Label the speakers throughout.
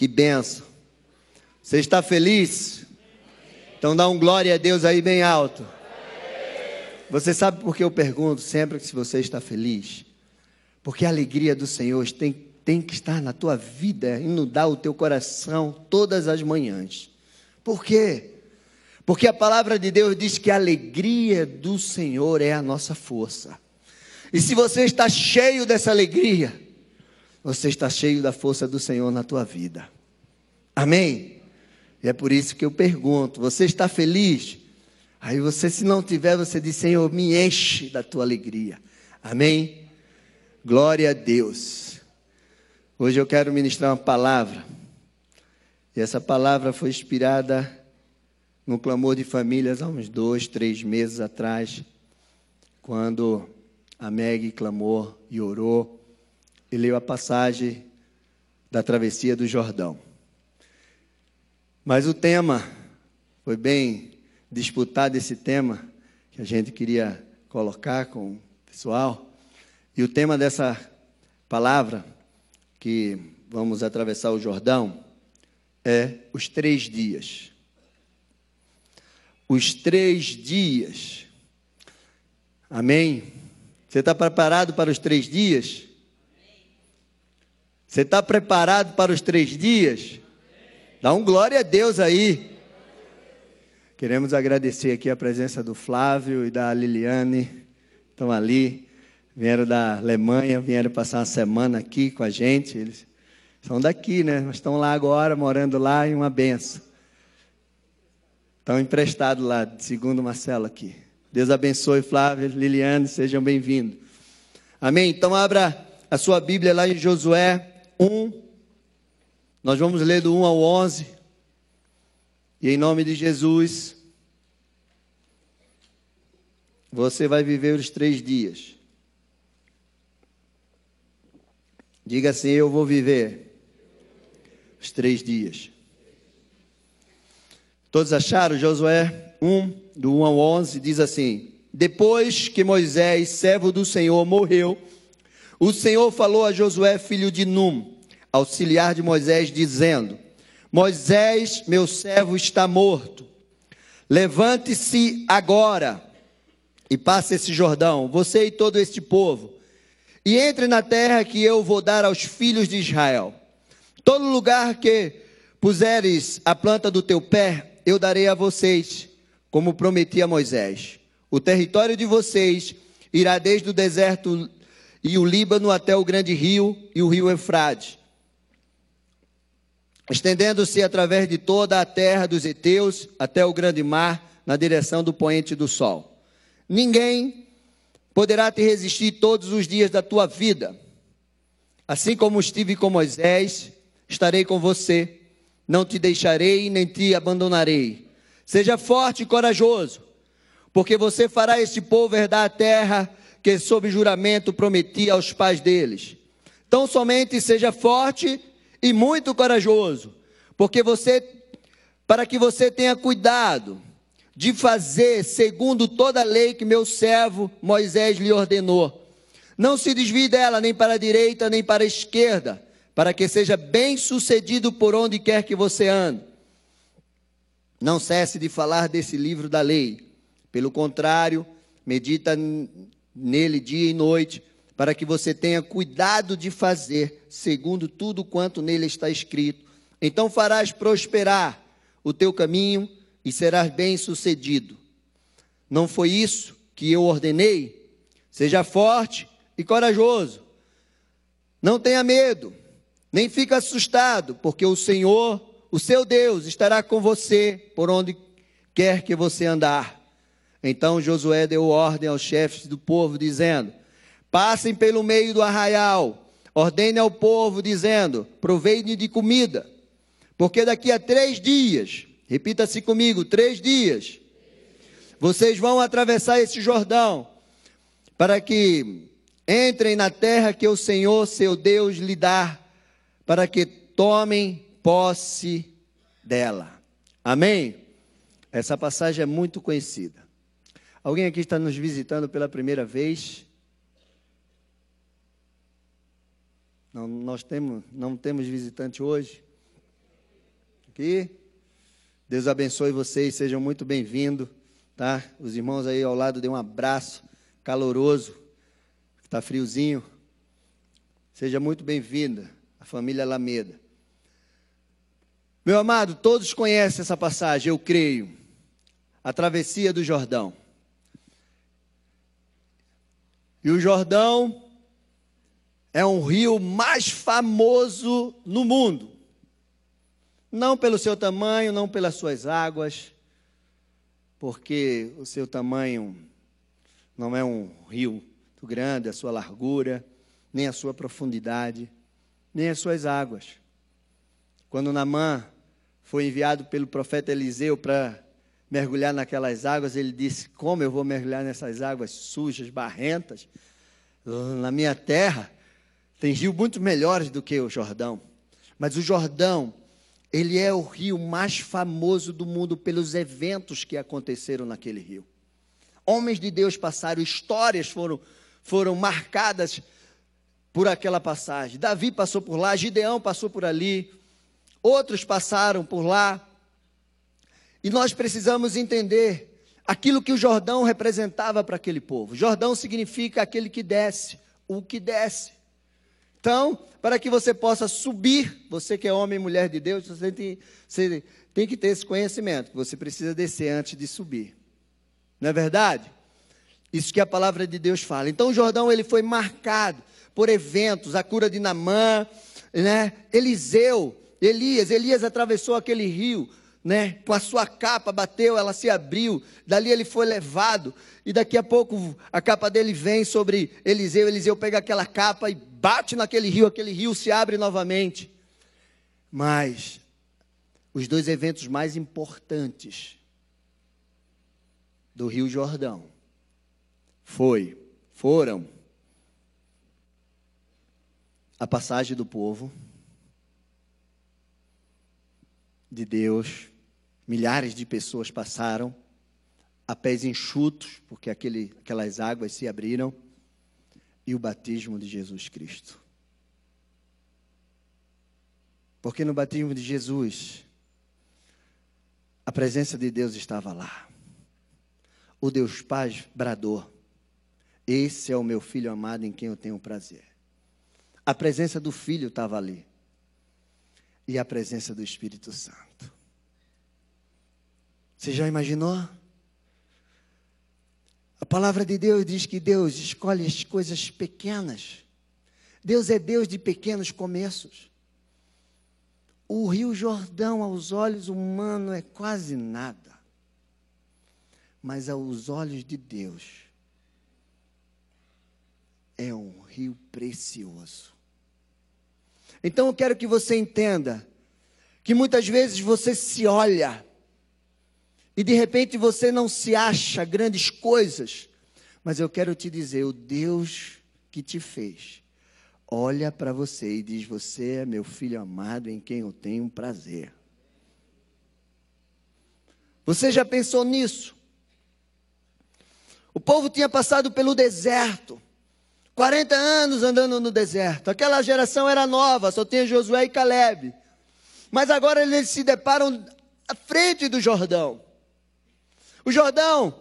Speaker 1: Que benção. Você está feliz? Então dá um glória a Deus aí bem alto. Você sabe por que eu pergunto sempre se você está feliz? Porque a alegria do Senhor tem, tem que estar na tua vida, inundar o teu coração todas as manhãs. Por quê? Porque a palavra de Deus diz que a alegria do Senhor é a nossa força. E se você está cheio dessa alegria, você está cheio da força do Senhor na tua vida. Amém? E é por isso que eu pergunto: você está feliz? Aí você, se não tiver, você diz: Senhor, me enche da tua alegria. Amém? Glória a Deus. Hoje eu quero ministrar uma palavra. E essa palavra foi inspirada no clamor de famílias há uns dois, três meses atrás, quando a Meg clamou e orou e leu a passagem da travessia do Jordão. Mas o tema foi bem disputar desse tema que a gente queria colocar com o pessoal. E o tema dessa palavra, que vamos atravessar o Jordão, é os três dias. Os três dias. Amém? Você está preparado para os três dias? Você está preparado para os três dias? Dá um glória a Deus aí. Queremos agradecer aqui a presença do Flávio e da Liliane, estão ali, vieram da Alemanha, vieram passar uma semana aqui com a gente. Eles são daqui, né? Mas estão lá agora, morando lá em uma benção. Estão emprestados lá, segundo Marcelo aqui. Deus abençoe, Flávio, Liliane, sejam bem-vindos. Amém? Então abra a sua Bíblia lá em Josué 1. Nós vamos ler do 1 ao 11. E em nome de Jesus, você vai viver os três dias. Diga assim: Eu vou viver os três dias. Todos acharam? Josué 1, do 1 ao 11, diz assim: Depois que Moisés, servo do Senhor, morreu, o Senhor falou a Josué, filho de Num, auxiliar de Moisés, dizendo: Moisés, meu servo, está morto. Levante-se agora e passe esse Jordão, você e todo este povo, e entre na terra que eu vou dar aos filhos de Israel. Todo lugar que puseres a planta do teu pé, eu darei a vocês, como prometi a Moisés. O território de vocês irá desde o deserto e o Líbano até o grande rio e o rio Eufrate estendendo-se através de toda a terra dos heteus até o grande mar, na direção do poente do sol. Ninguém poderá te resistir todos os dias da tua vida. Assim como estive com Moisés, estarei com você. Não te deixarei nem te abandonarei. Seja forte e corajoso, porque você fará este povo herdar a terra que, sob juramento, prometi aos pais deles. Então, somente seja forte e muito corajoso, porque você, para que você tenha cuidado de fazer segundo toda a lei que meu servo Moisés lhe ordenou. Não se desvie dela nem para a direita nem para a esquerda, para que seja bem sucedido por onde quer que você ande. Não cesse de falar desse livro da lei. Pelo contrário, medita nele dia e noite, para que você tenha cuidado de fazer segundo tudo quanto nele está escrito. Então farás prosperar o teu caminho e serás bem-sucedido. Não foi isso que eu ordenei? Seja forte e corajoso. Não tenha medo, nem fique assustado, porque o Senhor, o seu Deus, estará com você por onde quer que você andar. Então Josué deu ordem aos chefes do povo, dizendo: Passem pelo meio do arraial, ordene ao povo, dizendo: provei-lhe de comida, porque daqui a três dias, repita-se comigo, três dias, vocês vão atravessar esse Jordão, para que entrem na terra que o Senhor, seu Deus, lhe dá, para que tomem posse dela. Amém? Essa passagem é muito conhecida. Alguém aqui está nos visitando pela primeira vez? Não, nós temos, não temos visitante hoje. aqui. Deus abençoe vocês, sejam muito bem-vindos, tá? Os irmãos aí ao lado dêem um abraço caloroso, está friozinho. Seja muito bem-vinda, a família Alameda. Meu amado, todos conhecem essa passagem, eu creio. A travessia do Jordão. E o Jordão é um rio mais famoso no mundo. Não pelo seu tamanho, não pelas suas águas, porque o seu tamanho não é um rio muito grande, a sua largura, nem a sua profundidade, nem as suas águas. Quando Namã foi enviado pelo profeta Eliseu para mergulhar naquelas águas, ele disse: Como eu vou mergulhar nessas águas sujas, barrentas? Na minha terra tem rios muito melhores do que o Jordão. Mas o Jordão, ele é o rio mais famoso do mundo pelos eventos que aconteceram naquele rio. Homens de Deus passaram, histórias foram, foram marcadas por aquela passagem. Davi passou por lá, Gideão passou por ali, outros passaram por lá. E nós precisamos entender aquilo que o Jordão representava para aquele povo. Jordão significa aquele que desce, o que desce. Então, para que você possa subir, você que é homem e mulher de Deus, você tem, você tem que ter esse conhecimento, que você precisa descer antes de subir. Não é verdade? Isso que a palavra de Deus fala. Então, o Jordão ele foi marcado por eventos, a cura de Namã, né? Eliseu, Elias, Elias atravessou aquele rio, né? Com a sua capa bateu, ela se abriu. Dali ele foi levado e daqui a pouco a capa dele vem sobre Eliseu. Eliseu pega aquela capa e bate naquele rio, aquele rio se abre novamente. Mas os dois eventos mais importantes do Rio Jordão foi, foram a passagem do povo de Deus, milhares de pessoas passaram a pés enxutos, porque aquele, aquelas águas se abriram, e o batismo de Jesus Cristo. Porque no batismo de Jesus, a presença de Deus estava lá. O Deus Pai bradou: Esse é o meu filho amado em quem eu tenho prazer. A presença do Filho estava ali. E a presença do Espírito Santo. Você já imaginou? A palavra de Deus diz que Deus escolhe as coisas pequenas. Deus é Deus de pequenos começos. O Rio Jordão, aos olhos humanos, é quase nada. Mas aos olhos de Deus, é um rio precioso. Então eu quero que você entenda que muitas vezes você se olha e de repente você não se acha grandes coisas, mas eu quero te dizer: o Deus que te fez, olha para você e diz: Você é meu filho amado em quem eu tenho prazer. Você já pensou nisso? O povo tinha passado pelo deserto. 40 anos andando no deserto. Aquela geração era nova, só tinha Josué e Caleb. Mas agora eles se deparam à frente do Jordão. O Jordão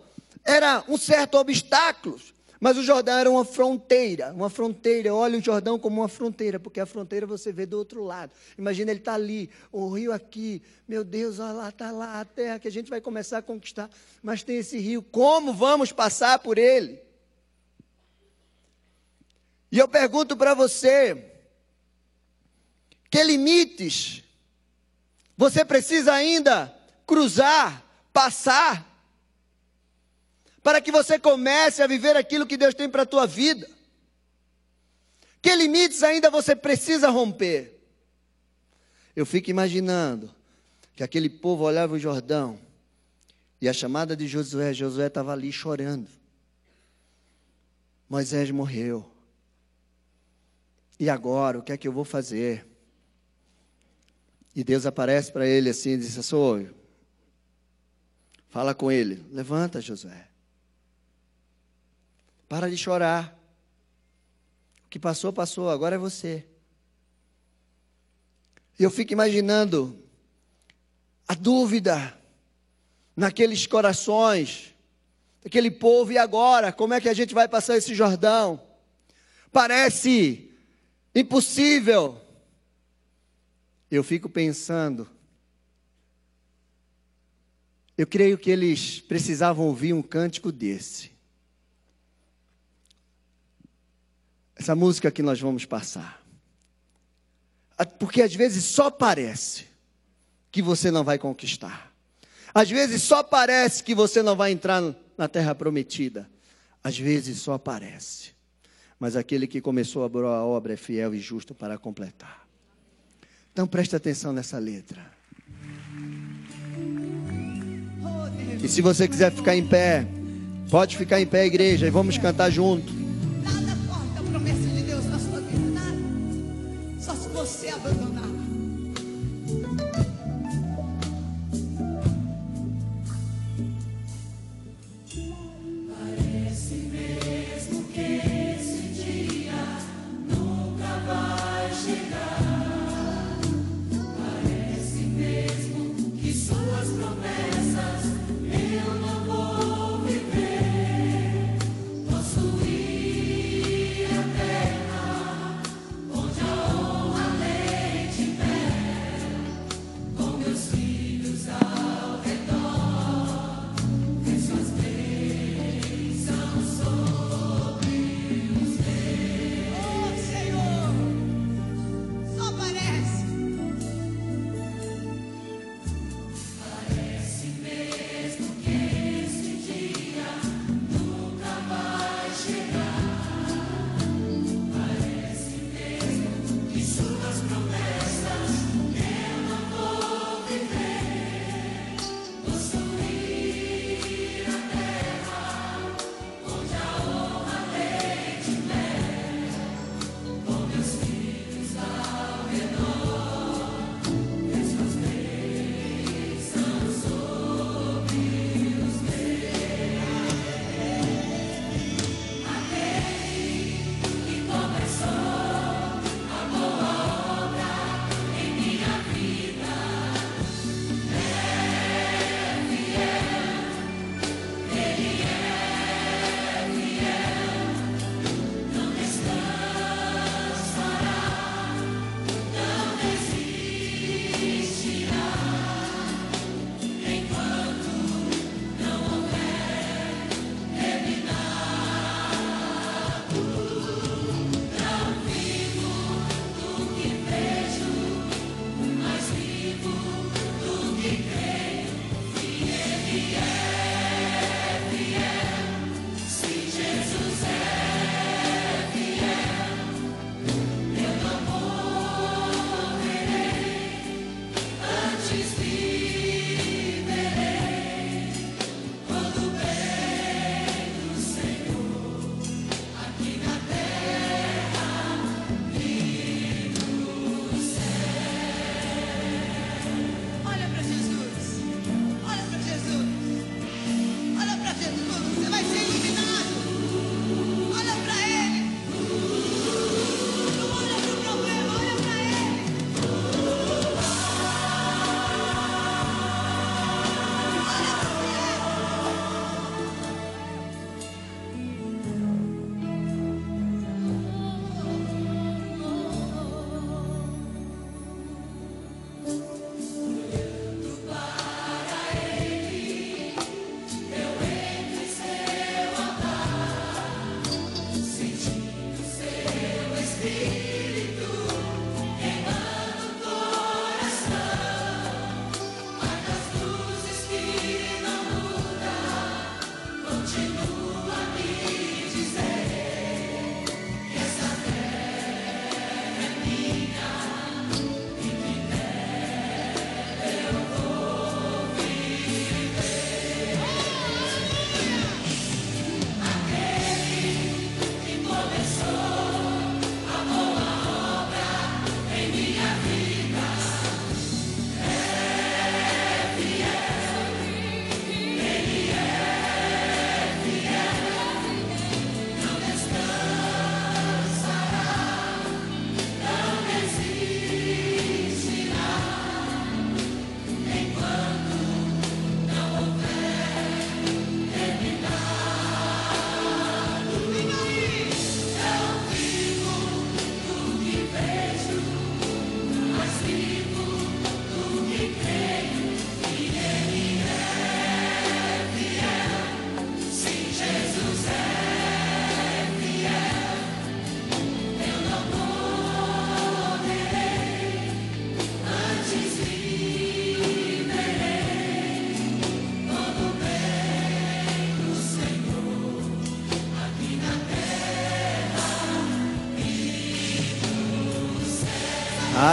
Speaker 1: era um certo obstáculo, mas o Jordão era uma fronteira, uma fronteira. Olha o Jordão como uma fronteira, porque a fronteira você vê do outro lado. Imagina ele está ali, o rio aqui. Meu Deus, olha lá, está lá a terra que a gente vai começar a conquistar. Mas tem esse rio, como vamos passar por ele? E eu pergunto para você: que limites você precisa ainda cruzar, passar, para que você comece a viver aquilo que Deus tem para a tua vida? Que limites ainda você precisa romper? Eu fico imaginando que aquele povo olhava o Jordão e a chamada de Josué, Josué estava ali chorando. Moisés morreu. E agora, o que é que eu vou fazer? E Deus aparece para ele assim e diz: Senhor, fala com ele. Levanta, Josué. Para de chorar. O que passou, passou, agora é você. E eu fico imaginando a dúvida naqueles corações, aquele povo, e agora? Como é que a gente vai passar esse Jordão? Parece impossível. Eu fico pensando, eu creio que eles precisavam ouvir um cântico desse. Essa música que nós vamos passar. Porque às vezes só parece que você não vai conquistar. Às vezes só parece que você não vai entrar na terra prometida. Às vezes só parece. Mas aquele que começou a obra é fiel e justo para completar. Então preste atenção nessa letra. E se você quiser ficar em pé, pode ficar em pé, igreja, e vamos cantar junto.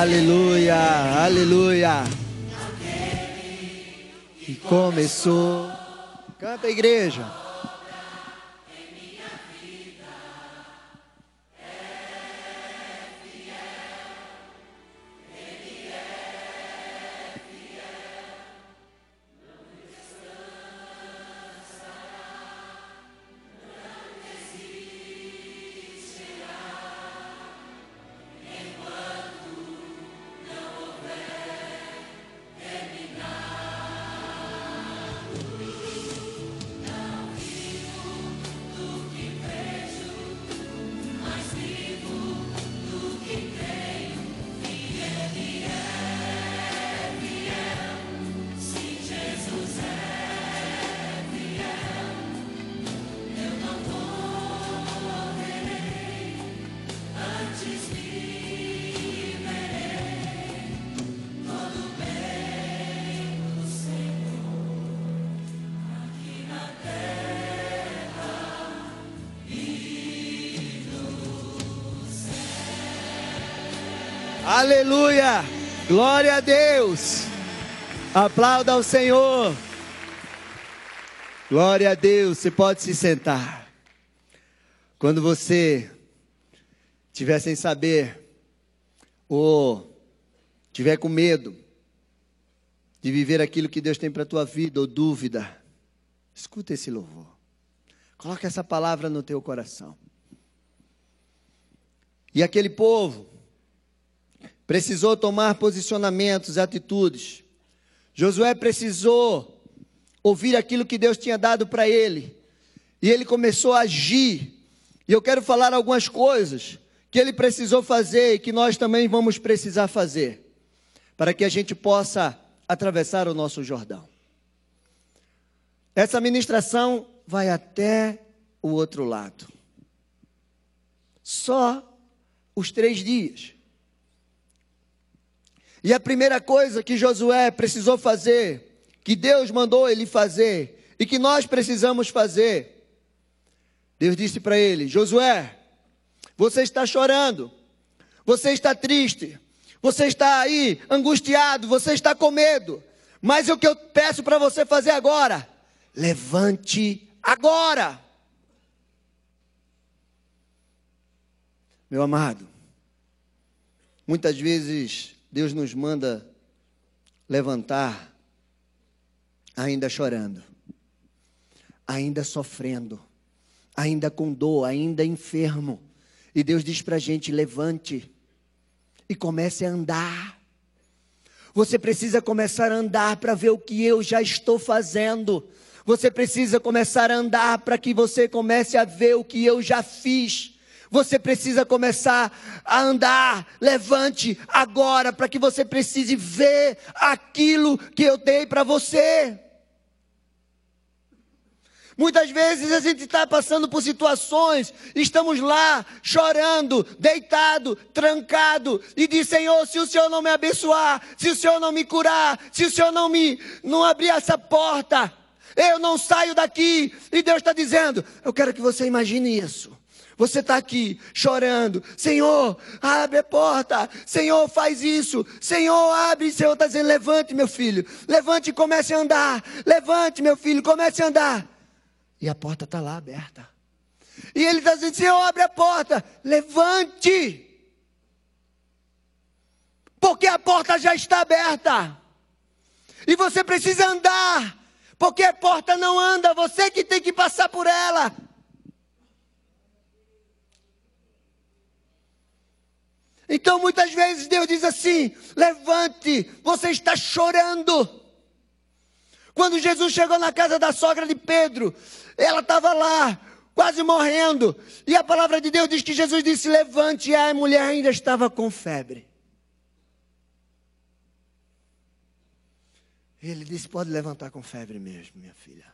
Speaker 1: Aleluia, aleluia. E começou. Canta, igreja. Aleluia! Glória a Deus! Aplauda ao Senhor! Glória a Deus! Você pode se sentar. Quando você tiver sem saber ou tiver com medo de viver aquilo que Deus tem para a tua vida ou dúvida, escuta esse louvor. Coloca essa palavra no teu coração. E aquele povo precisou tomar posicionamentos, atitudes. Josué precisou ouvir aquilo que Deus tinha dado para ele. E ele começou a agir. E eu quero falar algumas coisas que ele precisou fazer e que nós também vamos precisar fazer, para que a gente possa atravessar o nosso Jordão. Essa ministração vai até o outro lado. Só os três dias. E a primeira coisa que Josué precisou fazer, que Deus mandou ele fazer, e que nós precisamos fazer, Deus disse para ele: Josué, você está chorando, você está triste, você está aí angustiado, você está com medo, mas o que eu peço para você fazer agora? Levante agora. Meu amado, muitas vezes Deus nos manda levantar ainda chorando, ainda sofrendo, ainda com dor, ainda enfermo. E Deus diz para a gente: levante e comece a andar. Você precisa começar a andar para ver o que eu já estou fazendo. Você precisa começar a andar para que você comece a ver o que eu já fiz. Você precisa começar a andar. Levante agora para que você precise ver aquilo que eu dei para você. Muitas vezes a gente está passando por situações, estamos lá chorando, deitado, trancado, e diz: Senhor, se o Senhor não me abençoar, se o Senhor não me curar, se o Senhor não me não abrir essa porta, eu não saio daqui. E Deus está dizendo: Eu quero que você imagine isso. Você está aqui chorando, Senhor, abre a porta, Senhor, faz isso, Senhor, abre, Senhor está dizendo, levante, meu filho, levante e comece a andar, levante, meu filho, comece a andar. E a porta está lá aberta. E ele está dizendo, Senhor, abre a porta, levante. Porque a porta já está aberta. E você precisa andar, porque a porta não anda, você que tem que passar por ela. Então muitas vezes Deus diz assim: levante, você está chorando. Quando Jesus chegou na casa da sogra de Pedro, ela estava lá, quase morrendo. E a palavra de Deus diz que Jesus disse: levante, e a mulher ainda estava com febre. Ele disse: pode levantar com febre mesmo, minha filha.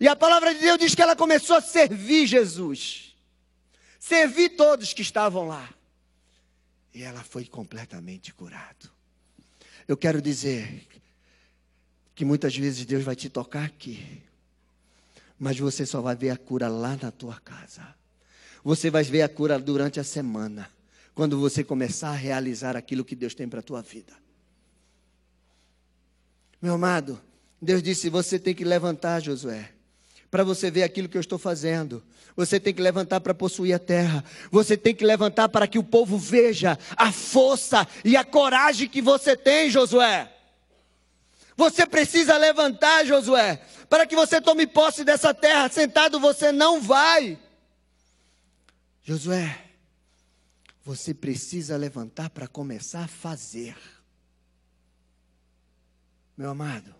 Speaker 1: E a palavra de Deus diz que ela começou a servir Jesus, servir todos que estavam lá. E ela foi completamente curada. Eu quero dizer que muitas vezes Deus vai te tocar aqui, mas você só vai ver a cura lá na tua casa. Você vai ver a cura durante a semana. quando você começar a realizar aquilo que Deus tem para a tua vida. Meu amado, Deus disse: você tem que levantar, Josué, para você ver aquilo que eu estou fazendo. Você tem que levantar para possuir a terra. Você tem que levantar para que o povo veja a força e a coragem que você tem, Josué. Você precisa levantar, Josué, para que você tome posse dessa terra. Sentado você não vai. Josué, você precisa levantar para começar a fazer. Meu amado,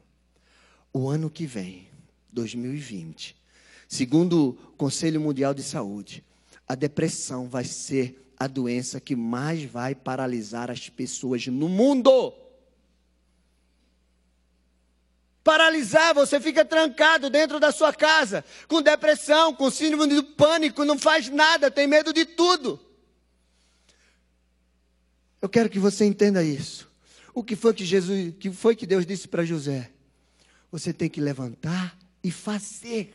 Speaker 1: o ano que vem, 2020, segundo o Conselho Mundial de Saúde, a depressão vai ser a doença que mais vai paralisar as pessoas no mundo paralisar, você fica trancado dentro da sua casa, com depressão, com síndrome do pânico, não faz nada, tem medo de tudo. Eu quero que você entenda isso. O que foi que Jesus, que foi que Deus disse para José? Você tem que levantar e fazer.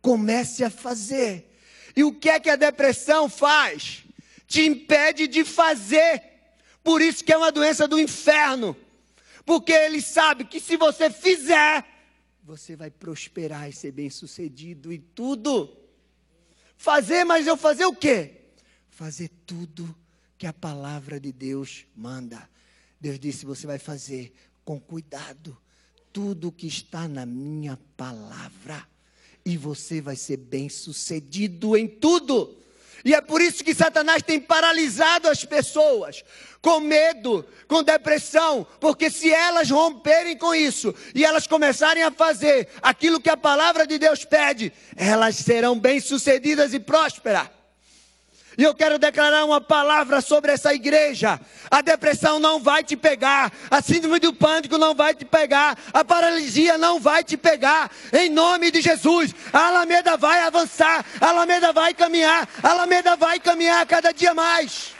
Speaker 1: Comece a fazer. E o que é que a depressão faz? Te impede de fazer. Por isso que é uma doença do inferno. Porque ele sabe que se você fizer, você vai prosperar e ser bem-sucedido e tudo. Fazer, mas eu fazer o quê? Fazer tudo que a palavra de Deus manda. Deus disse: você vai fazer com cuidado tudo que está na minha palavra, e você vai ser bem-sucedido em tudo. E é por isso que Satanás tem paralisado as pessoas, com medo, com depressão, porque se elas romperem com isso e elas começarem a fazer aquilo que a palavra de Deus pede, elas serão bem-sucedidas e prósperas. E eu quero declarar uma palavra sobre essa igreja. A depressão não vai te pegar, a síndrome do pânico não vai te pegar, a paralisia não vai te pegar. Em nome de Jesus, a Alameda vai avançar, a Alameda vai caminhar, a Alameda vai caminhar cada dia mais.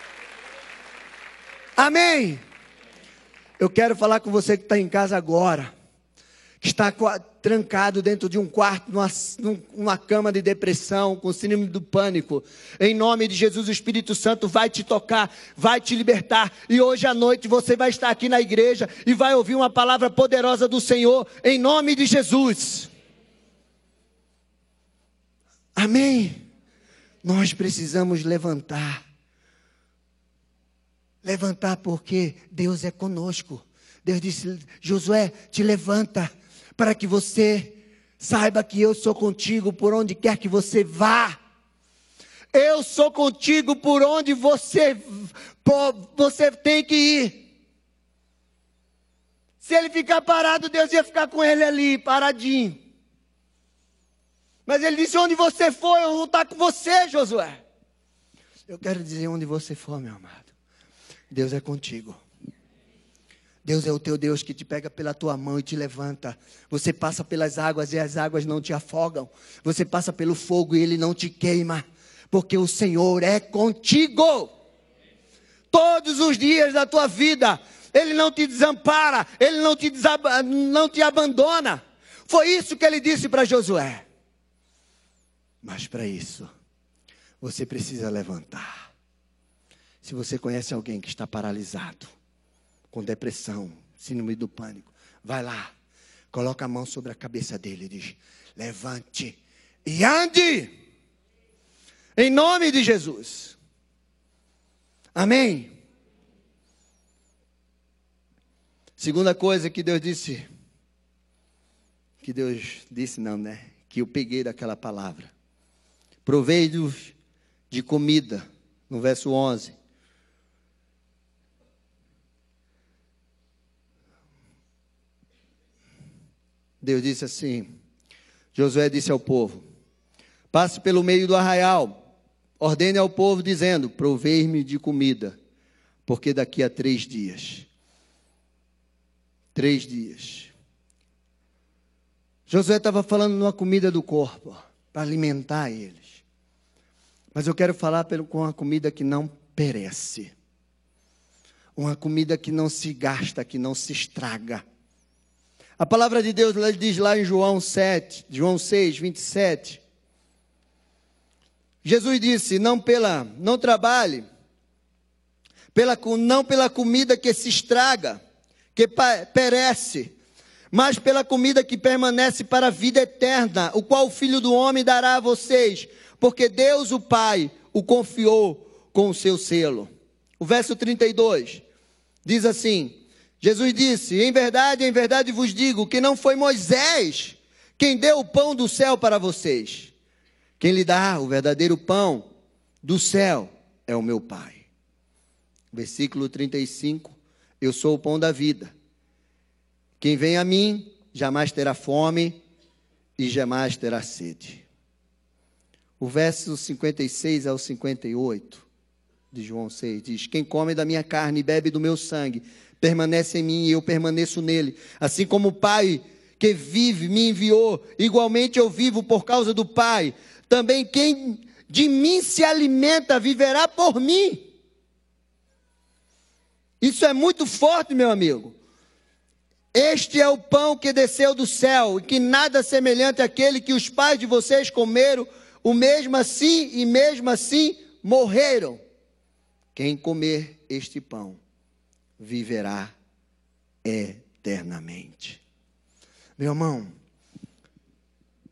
Speaker 1: Amém. Eu quero falar com você que está em casa agora está trancado dentro de um quarto, numa, numa, cama de depressão, com síndrome do pânico. Em nome de Jesus, o Espírito Santo vai te tocar, vai te libertar. E hoje à noite você vai estar aqui na igreja e vai ouvir uma palavra poderosa do Senhor, em nome de Jesus. Amém? Nós precisamos levantar. Levantar porque Deus é conosco. Deus disse: Josué, te levanta para que você saiba que eu sou contigo por onde quer que você vá. Eu sou contigo por onde você, você tem que ir. Se ele ficar parado, Deus ia ficar com ele ali, paradinho. Mas ele disse: Onde você for, eu vou estar com você, Josué. Eu quero dizer: Onde você for, meu amado, Deus é contigo. Deus é o teu Deus que te pega pela tua mão e te levanta. Você passa pelas águas e as águas não te afogam. Você passa pelo fogo e ele não te queima. Porque o Senhor é contigo. Todos os dias da tua vida. Ele não te desampara. Ele não te, não te abandona. Foi isso que ele disse para Josué. Mas para isso, você precisa levantar. Se você conhece alguém que está paralisado com depressão, síndrome do pânico, vai lá, coloca a mão sobre a cabeça dele e diz: levante e ande, em nome de Jesus. Amém. Segunda coisa que Deus disse, que Deus disse não, né? Que eu peguei daquela palavra. Provei-vos de comida, no verso 11. Deus disse assim: Josué disse ao povo: Passe pelo meio do arraial, ordene ao povo, dizendo: Provei-me de comida, porque daqui a três dias. Três dias. Josué estava falando numa comida do corpo, para alimentar eles. Mas eu quero falar com uma comida que não perece. Uma comida que não se gasta, que não se estraga a palavra de Deus diz lá em João 7, João 6, 27. Jesus disse: "Não pela, não trabalhe pela não pela comida que se estraga, que perece, mas pela comida que permanece para a vida eterna, o qual o Filho do homem dará a vocês, porque Deus o Pai o confiou com o seu selo." O verso 32 diz assim: Jesus disse: Em verdade, em verdade vos digo que não foi Moisés quem deu o pão do céu para vocês. Quem lhe dá o verdadeiro pão do céu é o meu Pai. Versículo 35: Eu sou o pão da vida. Quem vem a mim jamais terá fome e jamais terá sede. O verso 56 ao 58 de João 6 diz: Quem come da minha carne e bebe do meu sangue permanece em mim e eu permaneço nele. Assim como o Pai que vive me enviou, igualmente eu vivo por causa do Pai. Também quem de mim se alimenta viverá por mim. Isso é muito forte, meu amigo. Este é o pão que desceu do céu, e que nada semelhante àquele que os pais de vocês comeram, o mesmo assim e mesmo assim morreram. Quem comer este pão viverá eternamente. Meu irmão,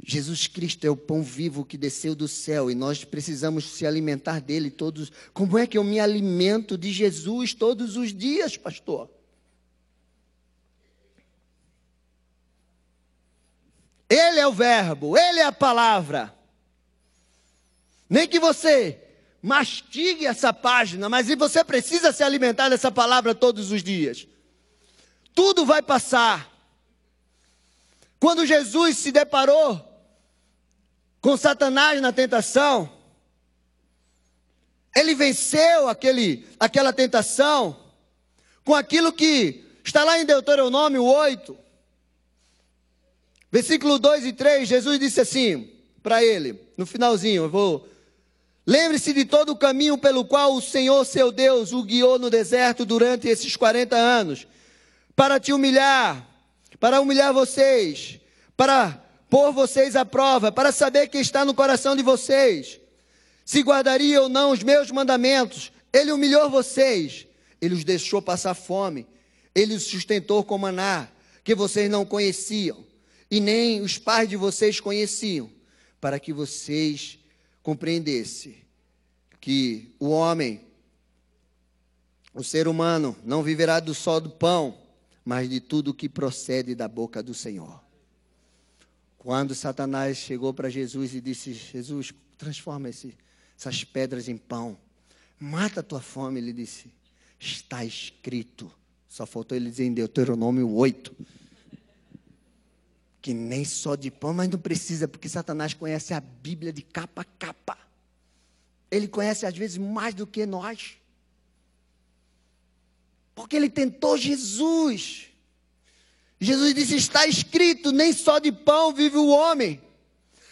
Speaker 1: Jesus Cristo é o pão vivo que desceu do céu e nós precisamos se alimentar dele todos. Como é que eu me alimento de Jesus todos os dias, pastor? Ele é o Verbo, Ele é a palavra. Nem que você mastigue essa página, mas você precisa se alimentar dessa palavra todos os dias. Tudo vai passar. Quando Jesus se deparou com Satanás na tentação, ele venceu aquele, aquela tentação com aquilo que está lá em Deuteronômio 8, versículo 2 e 3. Jesus disse assim para ele, no finalzinho, eu vou Lembre-se de todo o caminho pelo qual o Senhor seu Deus o guiou no deserto durante esses 40 anos, para te humilhar, para humilhar vocês, para pôr vocês à prova, para saber quem está no coração de vocês, se guardaria ou não os meus mandamentos. Ele humilhou vocês, ele os deixou passar fome, ele os sustentou com maná, que vocês não conheciam, e nem os pais de vocês conheciam, para que vocês compreendesse que o homem, o ser humano, não viverá do só do pão, mas de tudo que procede da boca do Senhor. Quando Satanás chegou para Jesus e disse: Jesus, transforma esse, essas pedras em pão, mata a tua fome, ele disse: Está escrito. Só faltou ele dizer em Deuteronômio 8 que nem só de pão, mas não precisa, porque Satanás conhece a Bíblia de capa a capa. Ele conhece às vezes mais do que nós. Porque ele tentou Jesus. Jesus disse: Está escrito, nem só de pão vive o homem.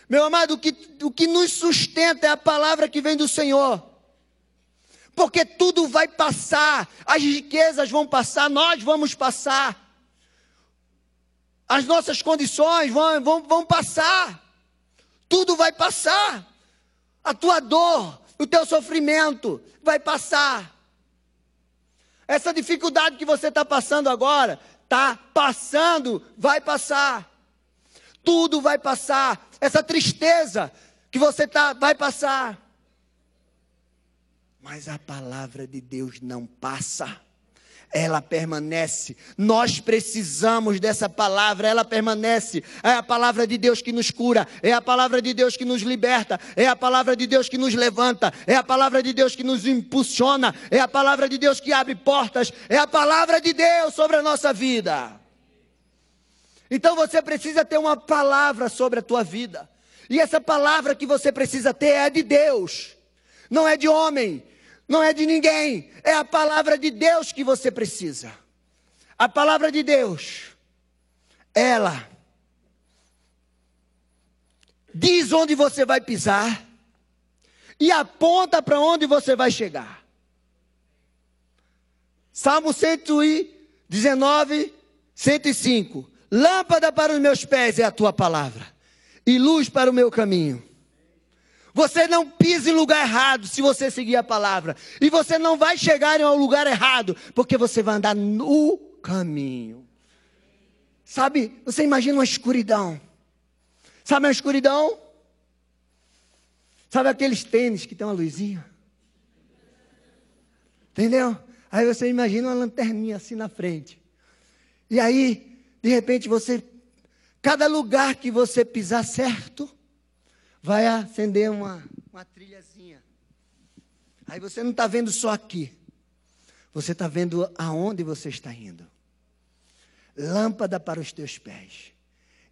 Speaker 1: Meu amado, o que, o que nos sustenta é a palavra que vem do Senhor. Porque tudo vai passar, as riquezas vão passar, nós vamos passar. As nossas condições vão, vão, vão passar. Tudo vai passar. A tua dor, o teu sofrimento vai passar. Essa dificuldade que você está passando agora, está passando, vai passar. Tudo vai passar. Essa tristeza que você tá, vai passar. Mas a palavra de Deus não passa ela permanece. Nós precisamos dessa palavra, ela permanece. É a palavra de Deus que nos cura, é a palavra de Deus que nos liberta, é a palavra de Deus que nos levanta, é a palavra de Deus que nos impulsiona, é a palavra de Deus que abre portas, é a palavra de Deus sobre a nossa vida. Então você precisa ter uma palavra sobre a tua vida. E essa palavra que você precisa ter é de Deus, não é de homem, não é de ninguém, é a palavra de Deus que você precisa. A palavra de Deus, ela diz onde você vai pisar e aponta para onde você vai chegar. Salmo 119, 105. Lâmpada para os meus pés é a tua palavra, e luz para o meu caminho. Você não pisa em lugar errado se você seguir a palavra. E você não vai chegar ao lugar errado, porque você vai andar no caminho. Sabe, você imagina uma escuridão. Sabe a escuridão? Sabe aqueles tênis que tem uma luzinha? Entendeu? Aí você imagina uma lanterninha assim na frente. E aí, de repente, você. Cada lugar que você pisar certo, vai acender uma, uma trilhazinha. Aí você não está vendo só aqui. Você está vendo aonde você está indo. Lâmpada para os teus pés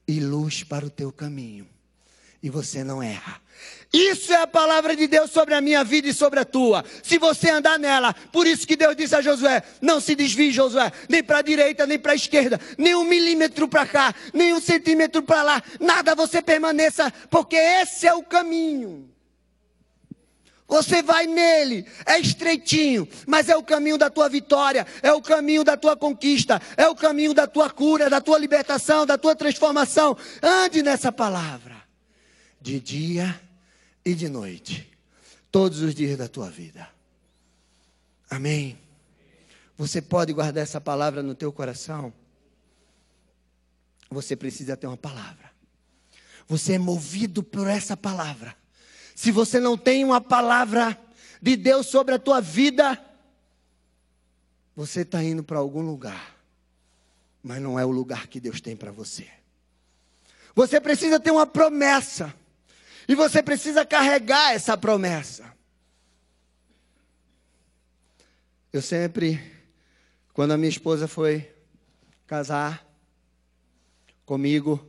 Speaker 1: e luz para o teu caminho e você não erra. Isso é a palavra de Deus sobre a minha vida e sobre a tua. Se você andar nela, por isso que Deus disse a Josué: não se desvie, Josué, nem para a direita, nem para a esquerda, nem um milímetro para cá, nem um centímetro para lá, nada você permaneça, porque esse é o caminho. Você vai nele, é estreitinho, mas é o caminho da tua vitória, é o caminho da tua conquista, é o caminho da tua cura, da tua libertação, da tua transformação. Ande nessa palavra de dia e de noite, todos os dias da tua vida. Amém. Você pode guardar essa palavra no teu coração? Você precisa ter uma palavra. Você é movido por essa palavra. Se você não tem uma palavra de Deus sobre a tua vida, você está indo para algum lugar, mas não é o lugar que Deus tem para você. Você precisa ter uma promessa. E você precisa carregar essa promessa. Eu sempre, quando a minha esposa foi casar comigo,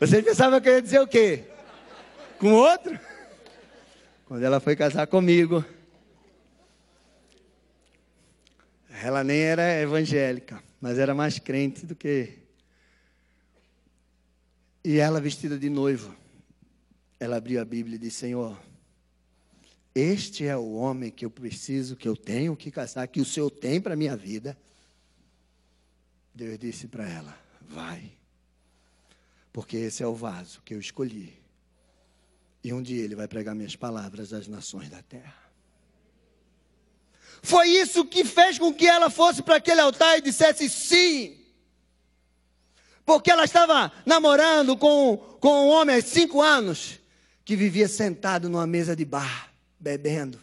Speaker 1: Vocês pensavam que eu ia dizer o quê? Com outro? Quando ela foi casar comigo, ela nem era evangélica mas era mais crente do que. E ela, vestida de noiva, ela abriu a Bíblia e disse: Senhor, este é o homem que eu preciso, que eu tenho que casar, que o Senhor tem para a minha vida. Deus disse para ela: Vai, porque esse é o vaso que eu escolhi. E um dia ele vai pregar minhas palavras às nações da terra. Foi isso que fez com que ela fosse para aquele altar e dissesse sim. Porque ela estava namorando com, com um homem há cinco anos que vivia sentado numa mesa de bar, bebendo.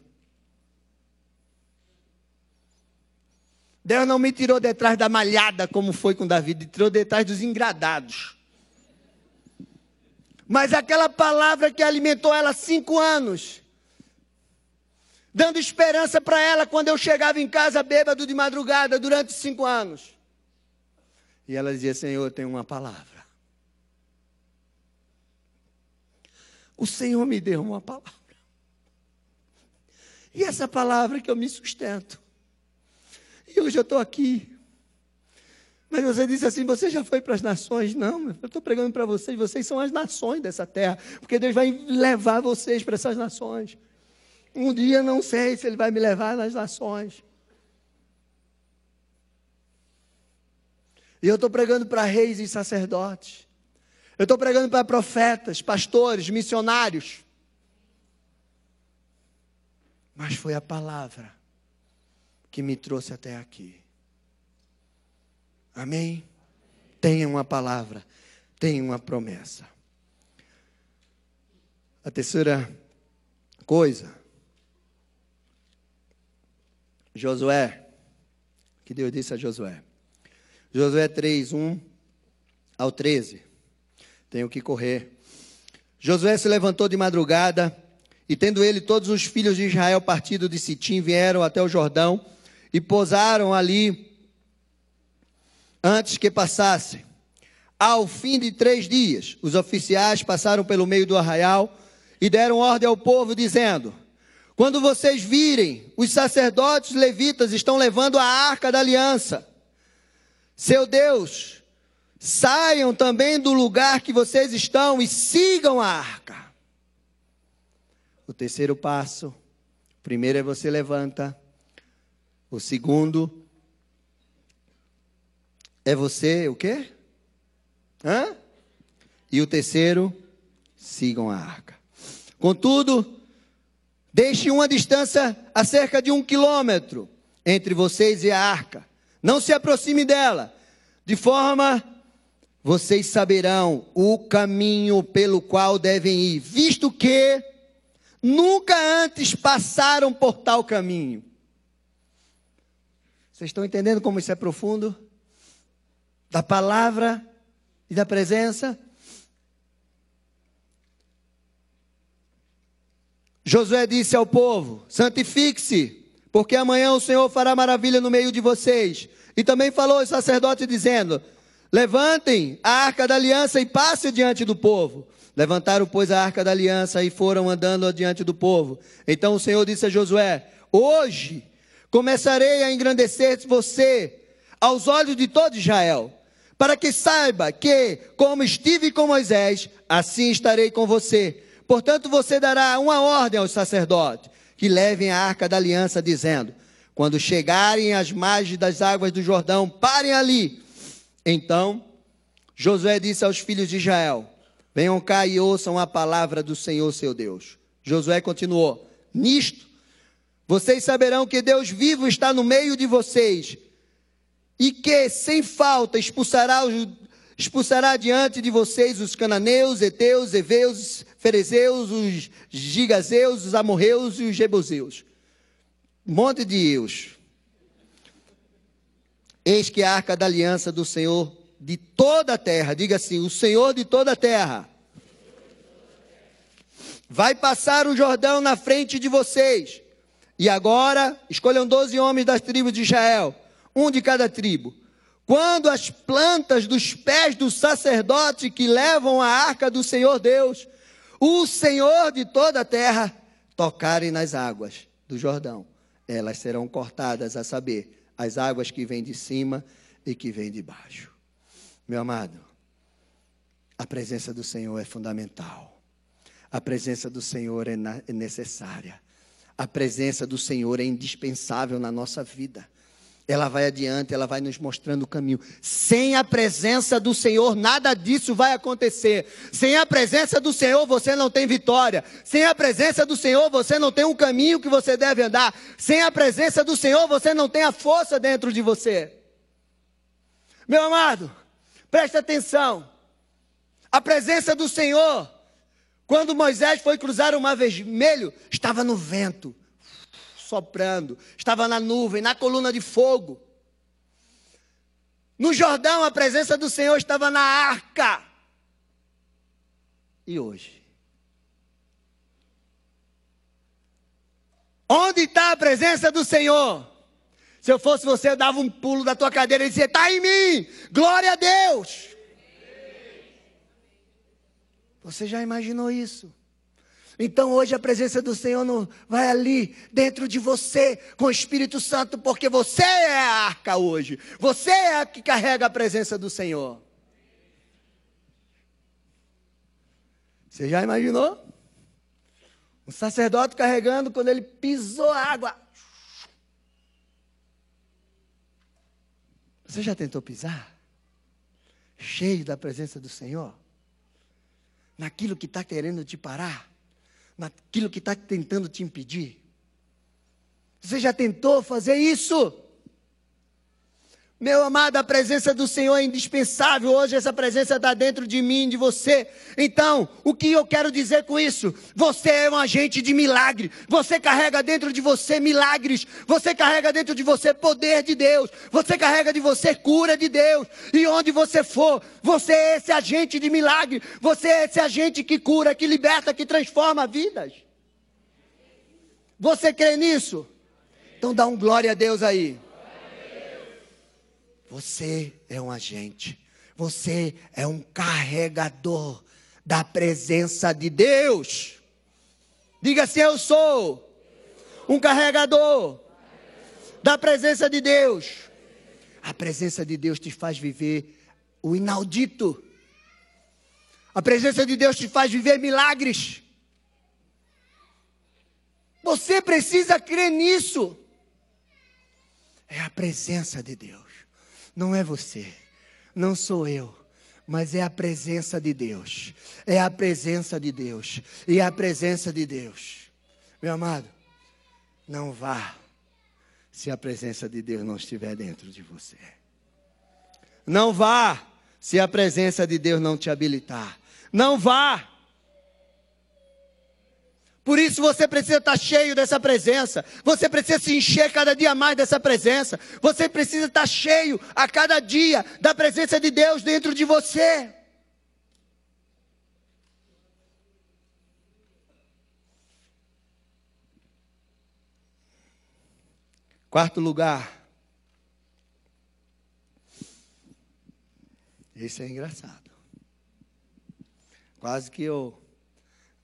Speaker 1: Deus não me tirou detrás da malhada, como foi com Davi, me tirou detrás dos engradados. Mas aquela palavra que alimentou ela cinco anos, dando esperança para ela quando eu chegava em casa bêbado de madrugada durante cinco anos. E ela dizia: Senhor, eu tenho uma palavra. O Senhor me deu uma palavra. E essa palavra que eu me sustento. E hoje eu estou aqui. Mas você disse assim: você já foi para as nações? Não, eu estou pregando para vocês. Vocês são as nações dessa terra. Porque Deus vai levar vocês para essas nações. Um dia não sei se ele vai me levar nas nações. E eu estou pregando para reis e sacerdotes. Eu estou pregando para profetas, pastores, missionários. Mas foi a palavra que me trouxe até aqui. Amém? Tenha uma palavra, tenha uma promessa. A terceira coisa Josué, que Deus disse a Josué. Josué 3, 1 ao 13. Tenho que correr. Josué se levantou de madrugada, e tendo ele todos os filhos de Israel partido de Sitim, vieram até o Jordão e pousaram ali antes que passasse. Ao fim de três dias, os oficiais passaram pelo meio do arraial e deram ordem ao povo, dizendo: quando vocês virem, os sacerdotes levitas estão levando a arca da aliança. Seu Deus, saiam também do lugar que vocês estão e sigam a arca. O terceiro passo, o primeiro é você levanta. O segundo é você, o quê? Hã? E o terceiro, sigam a arca. Contudo, deixe uma distância a cerca de um quilômetro entre vocês e a arca. Não se aproxime dela, de forma vocês saberão o caminho pelo qual devem ir, visto que nunca antes passaram por tal caminho. Vocês estão entendendo como isso é profundo? Da palavra e da presença? Josué disse ao povo: santifique-se, porque amanhã o Senhor fará maravilha no meio de vocês. E também falou aos sacerdotes, dizendo: Levantem a arca da aliança e passe diante do povo. Levantaram, pois, a arca da aliança e foram andando adiante do povo. Então o Senhor disse a Josué: Hoje começarei a engrandecer você aos olhos de todo Israel, para que saiba que, como estive com Moisés, assim estarei com você. Portanto, você dará uma ordem aos sacerdotes que levem a arca da aliança, dizendo: Quando chegarem às margens das águas do Jordão, parem ali então Josué disse aos filhos de Israel: Venham cá e ouçam a palavra do Senhor seu Deus. Josué continuou: Nisto vocês saberão que Deus vivo está no meio de vocês e que, sem falta, expulsará, expulsará diante de vocês os cananeus, heteus, heveus, ferezeus, os gigazeus, os amorreus e os jebuseus. Um monte de eus. Eis que a arca da aliança do Senhor de toda a terra, diga assim: o Senhor de toda a terra, vai passar o Jordão na frente de vocês. E agora, escolham doze homens das tribos de Israel, um de cada tribo. Quando as plantas dos pés do sacerdote que levam a arca do Senhor Deus, o Senhor de toda a terra, tocarem nas águas do Jordão, elas serão cortadas, a saber, as águas que vêm de cima e que vêm de baixo. Meu amado, a presença do Senhor é fundamental. A presença do Senhor é, é necessária. A presença do Senhor é indispensável na nossa vida ela vai adiante, ela vai nos mostrando o caminho. Sem a presença do Senhor, nada disso vai acontecer. Sem a presença do Senhor, você não tem vitória. Sem a presença do Senhor, você não tem um caminho que você deve andar. Sem a presença do Senhor, você não tem a força dentro de você. Meu amado, preste atenção. A presença do Senhor, quando Moisés foi cruzar o mar vermelho, estava no vento soprando, estava na nuvem, na coluna de fogo. No Jordão, a presença do Senhor estava na arca. E hoje? Onde está a presença do Senhor? Se eu fosse você, eu dava um pulo da tua cadeira e dizia: Está em mim, glória a Deus. Você já imaginou isso? Então hoje a presença do Senhor não vai ali dentro de você com o Espírito Santo, porque você é a arca hoje. Você é a que carrega a presença do Senhor. Você já imaginou? Um sacerdote carregando quando ele pisou a água. Você já tentou pisar? Cheio da presença do Senhor? Naquilo que está querendo te parar? Naquilo que está tentando te impedir? Você já tentou fazer isso? Meu amado, a presença do Senhor é indispensável. Hoje essa presença está dentro de mim, de você. Então, o que eu quero dizer com isso? Você é um agente de milagre. Você carrega dentro de você milagres. Você carrega dentro de você poder de Deus. Você carrega de você cura de Deus. E onde você for, você é esse agente de milagre. Você é esse agente que cura, que liberta, que transforma vidas. Você crê nisso? Então dá um glória a Deus aí. Você é um agente. Você é um carregador da presença de Deus. Diga assim: Eu sou um carregador da presença de Deus. A presença de Deus te faz viver o inaudito. A presença de Deus te faz viver milagres. Você precisa crer nisso. É a presença de Deus. Não é você, não sou eu, mas é a presença de Deus. É a presença de Deus. E é a presença de Deus. Meu amado, não vá se a presença de Deus não estiver dentro de você. Não vá se a presença de Deus não te habilitar. Não vá. Por isso você precisa estar cheio dessa presença. Você precisa se encher cada dia mais dessa presença. Você precisa estar cheio a cada dia da presença de Deus dentro de você. Quarto lugar. Esse é engraçado. Quase que eu,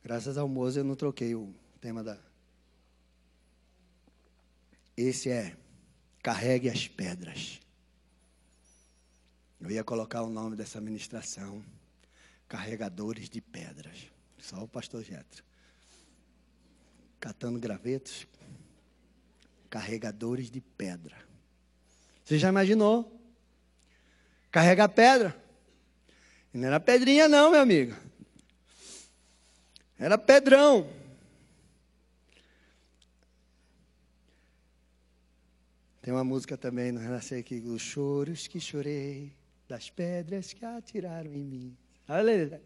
Speaker 1: graças ao Moza, eu não troquei o tema da. Esse é carregue as pedras. Eu ia colocar o nome dessa ministração, carregadores de pedras. Só o pastor Jetro. Catando gravetos, carregadores de pedra. Você já imaginou? Carregar pedra. Não era pedrinha, não, meu amigo. Era pedrão. Tem uma música também no Renascer aqui, os choros que chorei, das pedras que atiraram em mim. Aleluia.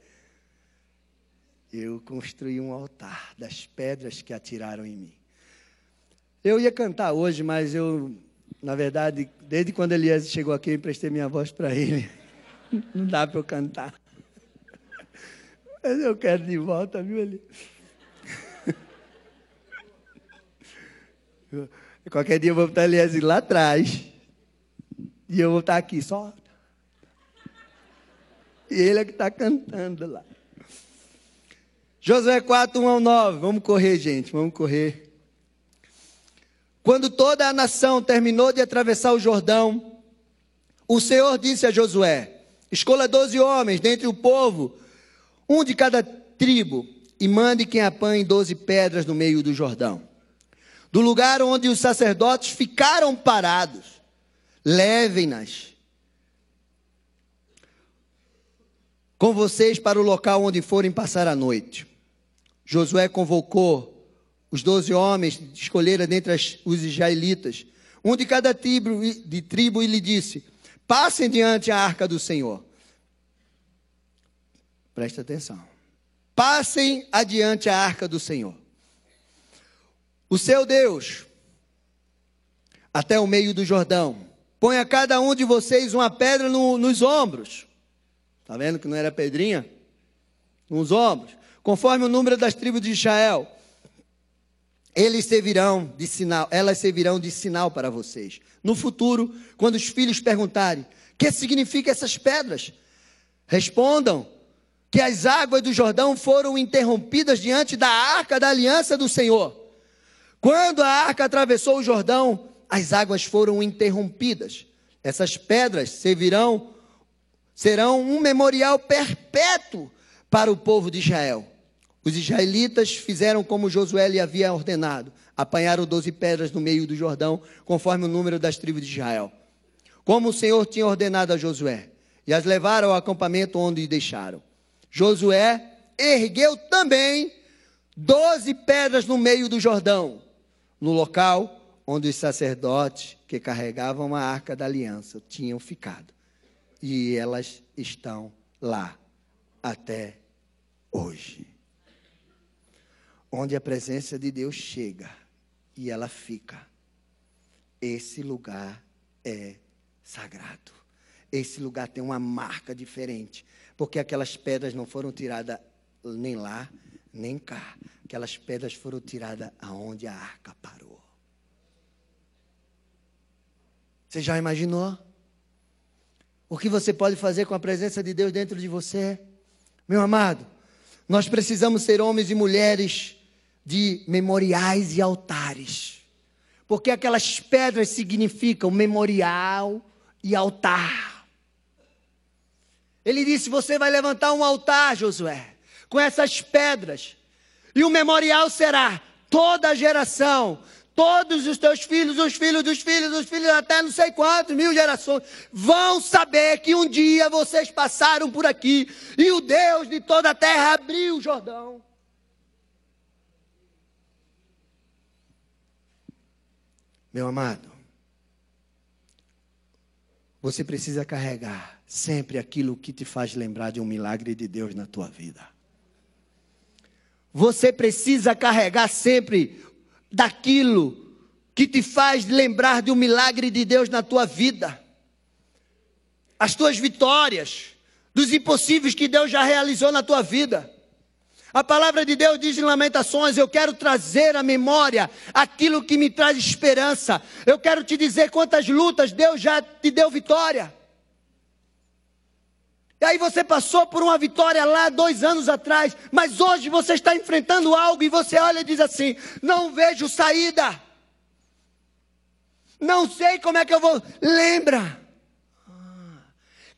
Speaker 1: Eu construí um altar das pedras que atiraram em mim. Eu ia cantar hoje, mas eu, na verdade, desde quando Elias chegou aqui, eu emprestei minha voz para ele. Não dá para eu cantar. Eu quero de volta, viu, Elias? Qualquer dia eu vou botar Elias lá atrás. E eu vou estar aqui só. E ele é que está cantando lá. Josué 4, 1 ao 9. Vamos correr, gente. Vamos correr. Quando toda a nação terminou de atravessar o Jordão, o Senhor disse a Josué: Escolha doze homens dentre o povo, um de cada tribo, e mande quem apanhe doze pedras no meio do Jordão. Do lugar onde os sacerdotes ficaram parados, levem-nas com vocês para o local onde forem passar a noite. Josué convocou os doze homens escolheram dentre as, os israelitas, um de cada tribo, de tribo, e lhe disse: Passem diante a arca do Senhor. Presta atenção. Passem adiante a arca do Senhor. O seu Deus, até o meio do Jordão. Põe a cada um de vocês uma pedra no, nos ombros. Está vendo que não era pedrinha? Nos ombros. Conforme o número das tribos de Israel eles servirão de sinal, elas servirão de sinal para vocês. No futuro, quando os filhos perguntarem: "Que significa essas pedras?" Respondam que as águas do Jordão foram interrompidas diante da arca da aliança do Senhor. Quando a arca atravessou o Jordão, as águas foram interrompidas. Essas pedras servirão serão um memorial perpétuo para o povo de Israel. Os israelitas fizeram como Josué lhe havia ordenado: apanharam doze pedras no meio do Jordão, conforme o número das tribos de Israel, como o Senhor tinha ordenado a Josué, e as levaram ao acampamento onde deixaram. Josué ergueu também doze pedras no meio do Jordão, no local onde os sacerdotes que carregavam a arca da aliança tinham ficado. E elas estão lá até hoje onde a presença de Deus chega e ela fica. Esse lugar é sagrado. Esse lugar tem uma marca diferente, porque aquelas pedras não foram tiradas nem lá, nem cá. Aquelas pedras foram tiradas aonde a arca parou. Você já imaginou? O que você pode fazer com a presença de Deus dentro de você? Meu amado, nós precisamos ser homens e mulheres de memoriais e altares. Porque aquelas pedras significam memorial e altar. Ele disse: Você vai levantar um altar, Josué, com essas pedras. E o memorial será toda geração, todos os teus filhos, os filhos dos filhos, os filhos até não sei quantos mil gerações, vão saber que um dia vocês passaram por aqui e o Deus de toda a terra abriu o Jordão. Meu amado, você precisa carregar sempre aquilo que te faz lembrar de um milagre de Deus na tua vida. Você precisa carregar sempre daquilo que te faz lembrar de um milagre de Deus na tua vida. As tuas vitórias, dos impossíveis que Deus já realizou na tua vida. A palavra de Deus diz em Lamentações: Eu quero trazer à memória aquilo que me traz esperança. Eu quero te dizer quantas lutas Deus já te deu vitória. E aí você passou por uma vitória lá dois anos atrás, mas hoje você está enfrentando algo e você olha e diz assim: Não vejo saída. Não sei como é que eu vou. Lembra.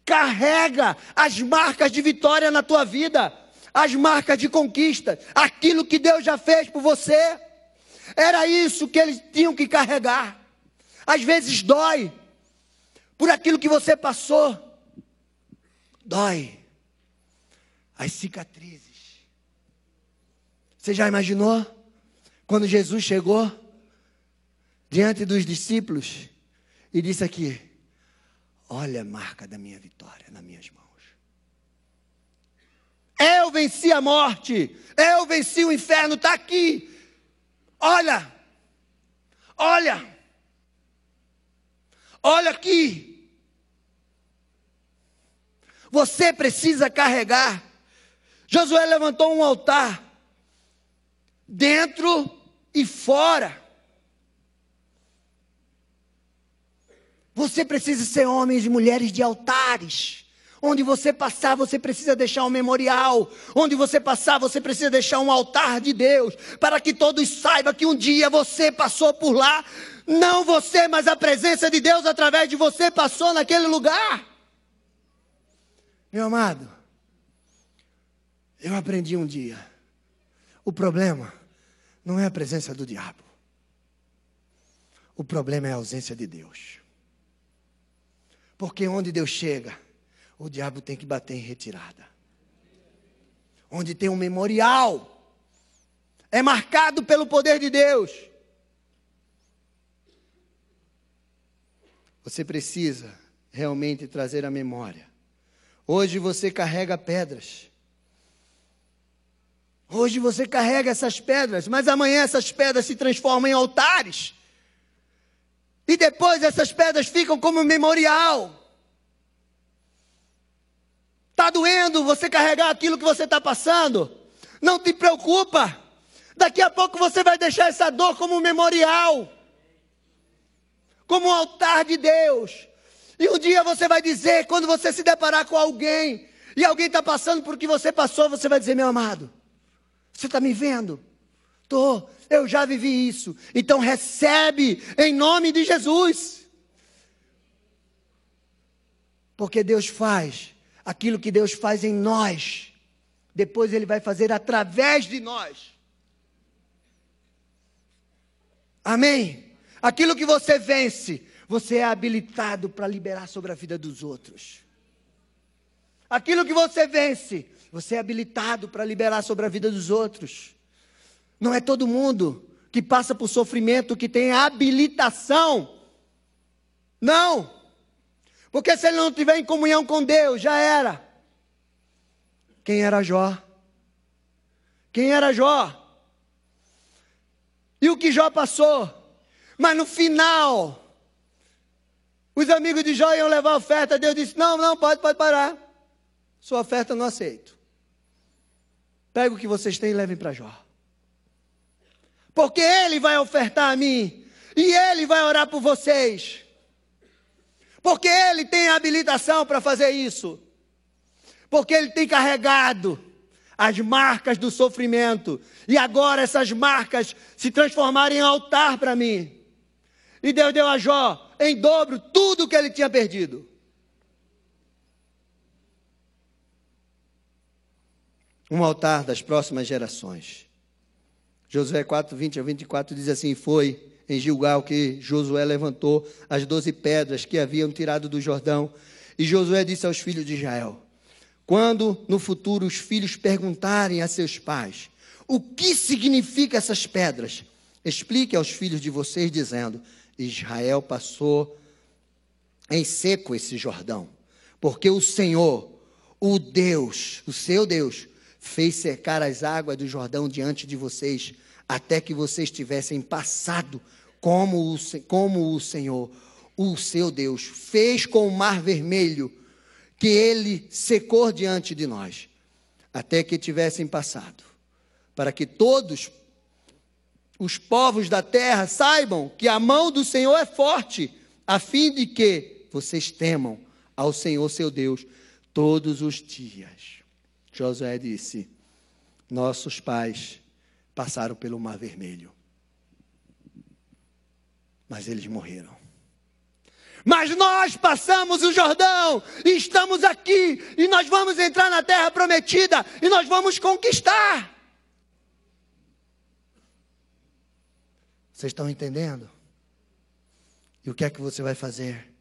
Speaker 1: Carrega as marcas de vitória na tua vida as marcas de conquista, aquilo que Deus já fez por você. Era isso que eles tinham que carregar. Às vezes dói por aquilo que você passou. Dói. As cicatrizes. Você já imaginou quando Jesus chegou diante dos discípulos e disse aqui: Olha a marca da minha vitória nas minhas mãos. Eu venci a morte. Eu venci o inferno. Está aqui. Olha. Olha. Olha aqui. Você precisa carregar. Josué levantou um altar. Dentro e fora. Você precisa ser homens e mulheres de altares. Onde você passar, você precisa deixar um memorial. Onde você passar, você precisa deixar um altar de Deus. Para que todos saibam que um dia você passou por lá. Não você, mas a presença de Deus através de você passou naquele lugar. Meu amado, eu aprendi um dia. O problema não é a presença do diabo. O problema é a ausência de Deus. Porque onde Deus chega, o diabo tem que bater em retirada. Onde tem um memorial, é marcado pelo poder de Deus. Você precisa realmente trazer a memória. Hoje você carrega pedras. Hoje você carrega essas pedras, mas amanhã essas pedras se transformam em altares. E depois essas pedras ficam como memorial. Está doendo você carregar aquilo que você está passando? Não te preocupa. Daqui a pouco você vai deixar essa dor como um memorial, como um altar de Deus. E um dia você vai dizer, quando você se deparar com alguém, e alguém está passando por que você passou, você vai dizer: Meu amado, você está me vendo? Estou, eu já vivi isso. Então recebe em nome de Jesus. Porque Deus faz aquilo que Deus faz em nós, depois Ele vai fazer através de nós. Amém? Aquilo que você vence, você é habilitado para liberar sobre a vida dos outros. Aquilo que você vence, você é habilitado para liberar sobre a vida dos outros. Não é todo mundo que passa por sofrimento que tem habilitação. Não. Porque se ele não tiver em comunhão com Deus, já era. Quem era Jó? Quem era Jó? E o que Jó passou? Mas no final, os amigos de Jó iam levar a oferta. Deus disse: Não, não, pode, pode parar. Sua oferta eu não aceito. Pega o que vocês têm e levem para Jó. Porque ele vai ofertar a mim. E ele vai orar por vocês. Porque ele tem habilitação para fazer isso. Porque ele tem carregado as marcas do sofrimento. E agora essas marcas se transformaram em altar para mim. E Deus deu a Jó em dobro tudo que ele tinha perdido. Um altar das próximas gerações. Josué 4, 20 a 24 diz assim: Foi em Gilgal que Josué levantou as doze pedras que haviam tirado do Jordão. E Josué disse aos filhos de Israel: Quando no futuro os filhos perguntarem a seus pais: O que significam essas pedras? Explique aos filhos de vocês, dizendo: Israel passou em seco esse Jordão, porque o Senhor, o Deus, o seu Deus, fez secar as águas do Jordão diante de vocês, até que vocês tivessem passado, como o, como o Senhor, o seu Deus, fez com o mar vermelho, que ele secou diante de nós, até que tivessem passado, para que todos os povos da terra saibam que a mão do Senhor é forte, a fim de que vocês temam ao Senhor seu Deus todos os dias. Josué disse: Nossos pais passaram pelo Mar Vermelho, mas eles morreram. Mas nós passamos o Jordão e estamos aqui, e nós vamos entrar na terra prometida e nós vamos conquistar. Vocês estão entendendo? E o que é que você vai fazer?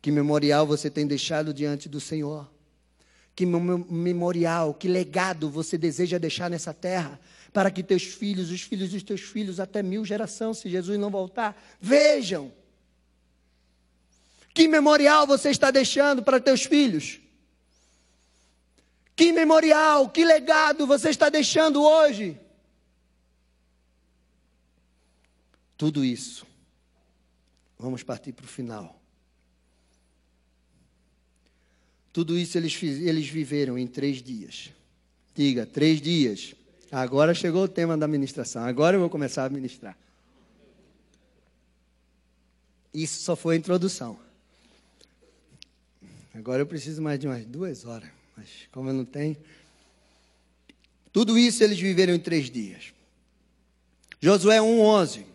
Speaker 1: Que memorial você tem deixado diante do Senhor? Que memorial, que legado você deseja deixar nessa terra? Para que teus filhos, os filhos dos teus filhos, até mil gerações, se Jesus não voltar, vejam. Que memorial você está deixando para teus filhos? Que memorial, que legado você está deixando hoje? Tudo isso. Vamos partir para o final. Tudo isso eles, eles viveram em três dias. Diga, três dias. Agora chegou o tema da administração. Agora eu vou começar a administrar. Isso só foi a introdução. Agora eu preciso mais de umas duas horas. Mas como eu não tenho. Tudo isso eles viveram em três dias. Josué 1,11.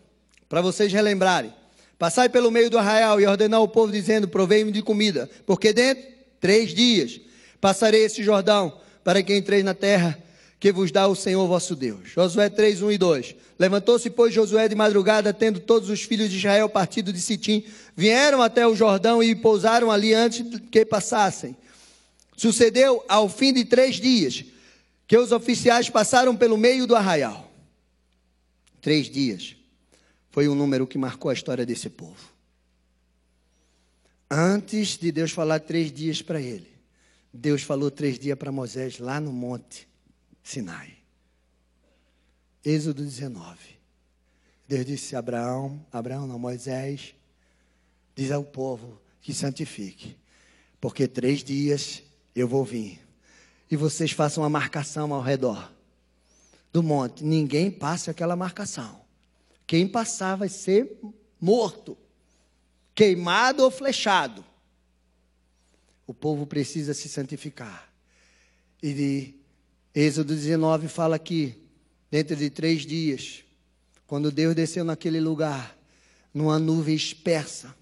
Speaker 1: Para vocês relembrarem. Passai pelo meio do arraial e ordenar ao povo, dizendo: Provei-me de comida, porque dentro três dias, passarei esse Jordão, para que entreis na terra que vos dá o Senhor vosso Deus. Josué 3, 1 e 2. Levantou-se, pois, Josué de madrugada, tendo todos os filhos de Israel partido de Sitim, vieram até o Jordão e pousaram ali antes que passassem. Sucedeu ao fim de três dias que os oficiais passaram pelo meio do arraial. Três dias foi um número que marcou a história desse povo. Antes de Deus falar três dias para ele, Deus falou três dias para Moisés lá no monte Sinai. Êxodo 19. Deus disse a Abraão, Abraão não, Moisés, diz ao povo que santifique, porque três dias eu vou vir. E vocês façam uma marcação ao redor do monte. Ninguém passe aquela marcação. Quem passar vai ser morto queimado ou flechado. O povo precisa se santificar. E de Êxodo 19 fala que, dentro de três dias, quando Deus desceu naquele lugar, numa nuvem espessa,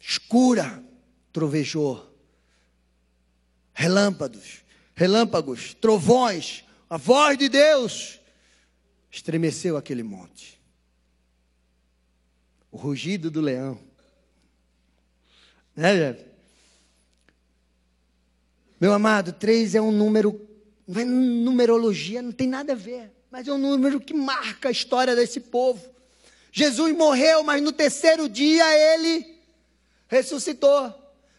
Speaker 1: escura, trovejou, relâmpagos, relâmpagos, trovões, a voz de Deus estremeceu aquele monte o rugido do leão. Né? Meu amado, três é um número, não é numerologia, não tem nada a ver, mas é um número que marca a história desse povo. Jesus morreu, mas no terceiro dia ele ressuscitou.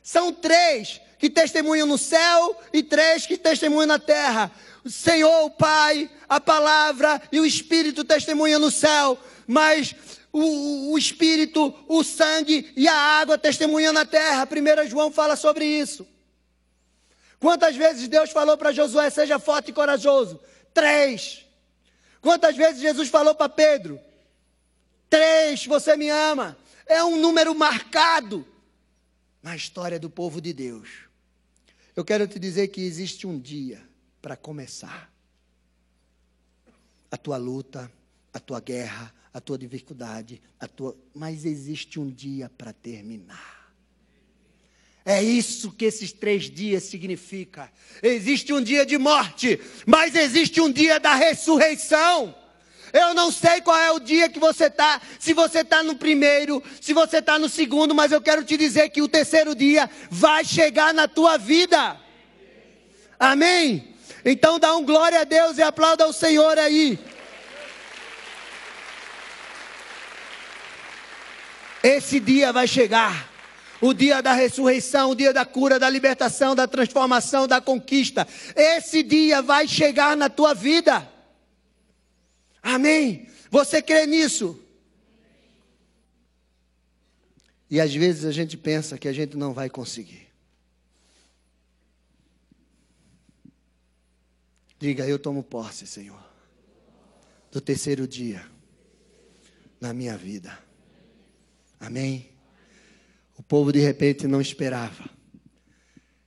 Speaker 1: São três que testemunham no céu e três que testemunham na terra. Senhor, o Pai, a palavra e o Espírito testemunham no céu, mas o, o Espírito, o sangue e a água testemunhando na terra. 1 João fala sobre isso. Quantas vezes Deus falou para Josué, seja forte e corajoso? Três. Quantas vezes Jesus falou para Pedro? Três, você me ama. É um número marcado na história do povo de Deus. Eu quero te dizer que existe um dia para começar a tua luta, a tua guerra, a tua dificuldade, a tua, mas existe um dia para terminar. É isso que esses três dias significa. Existe um dia de morte, mas existe um dia da ressurreição. Eu não sei qual é o dia que você está, se você está no primeiro, se você está no segundo, mas eu quero te dizer que o terceiro dia vai chegar na tua vida. Amém? Então dá um glória a Deus e aplauda o Senhor aí. Esse dia vai chegar. O dia da ressurreição, o dia da cura, da libertação, da transformação, da conquista. Esse dia vai chegar na tua vida. Amém? Você crê nisso? E às vezes a gente pensa que a gente não vai conseguir. Diga, eu tomo posse, Senhor, do terceiro dia na minha vida. Amém? O povo de repente não esperava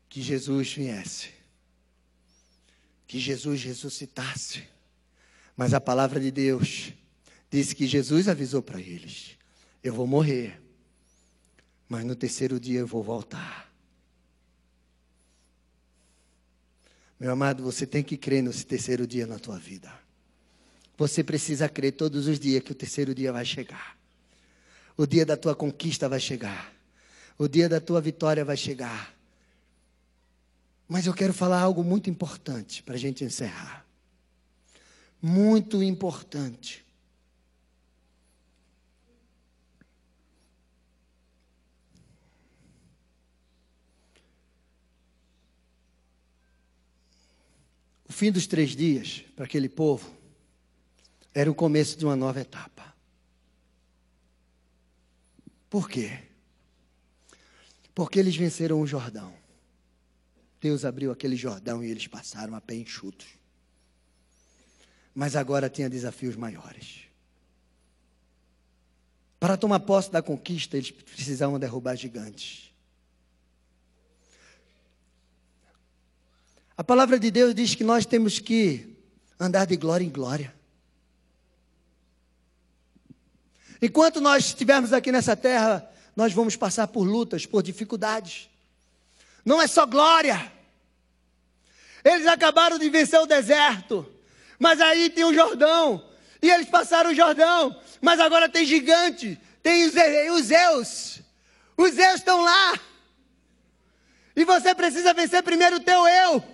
Speaker 1: que Jesus viesse, que Jesus ressuscitasse. Mas a palavra de Deus disse que Jesus avisou para eles: Eu vou morrer, mas no terceiro dia eu vou voltar. Meu amado, você tem que crer nesse terceiro dia na tua vida. Você precisa crer todos os dias que o terceiro dia vai chegar. O dia da tua conquista vai chegar. O dia da tua vitória vai chegar. Mas eu quero falar algo muito importante para a gente encerrar. Muito importante. O fim dos três dias, para aquele povo, era o começo de uma nova etapa. Por quê? Porque eles venceram o Jordão. Deus abriu aquele Jordão e eles passaram a pé enxutos. Mas agora tinha desafios maiores. Para tomar posse da conquista, eles precisavam derrubar gigantes. A palavra de Deus diz que nós temos que andar de glória em glória. Enquanto nós estivermos aqui nessa terra, nós vamos passar por lutas, por dificuldades. Não é só glória. Eles acabaram de vencer o deserto, mas aí tem o Jordão. E eles passaram o Jordão, mas agora tem gigante, tem os, Zeus. Os Zeus estão lá. E você precisa vencer primeiro o teu eu,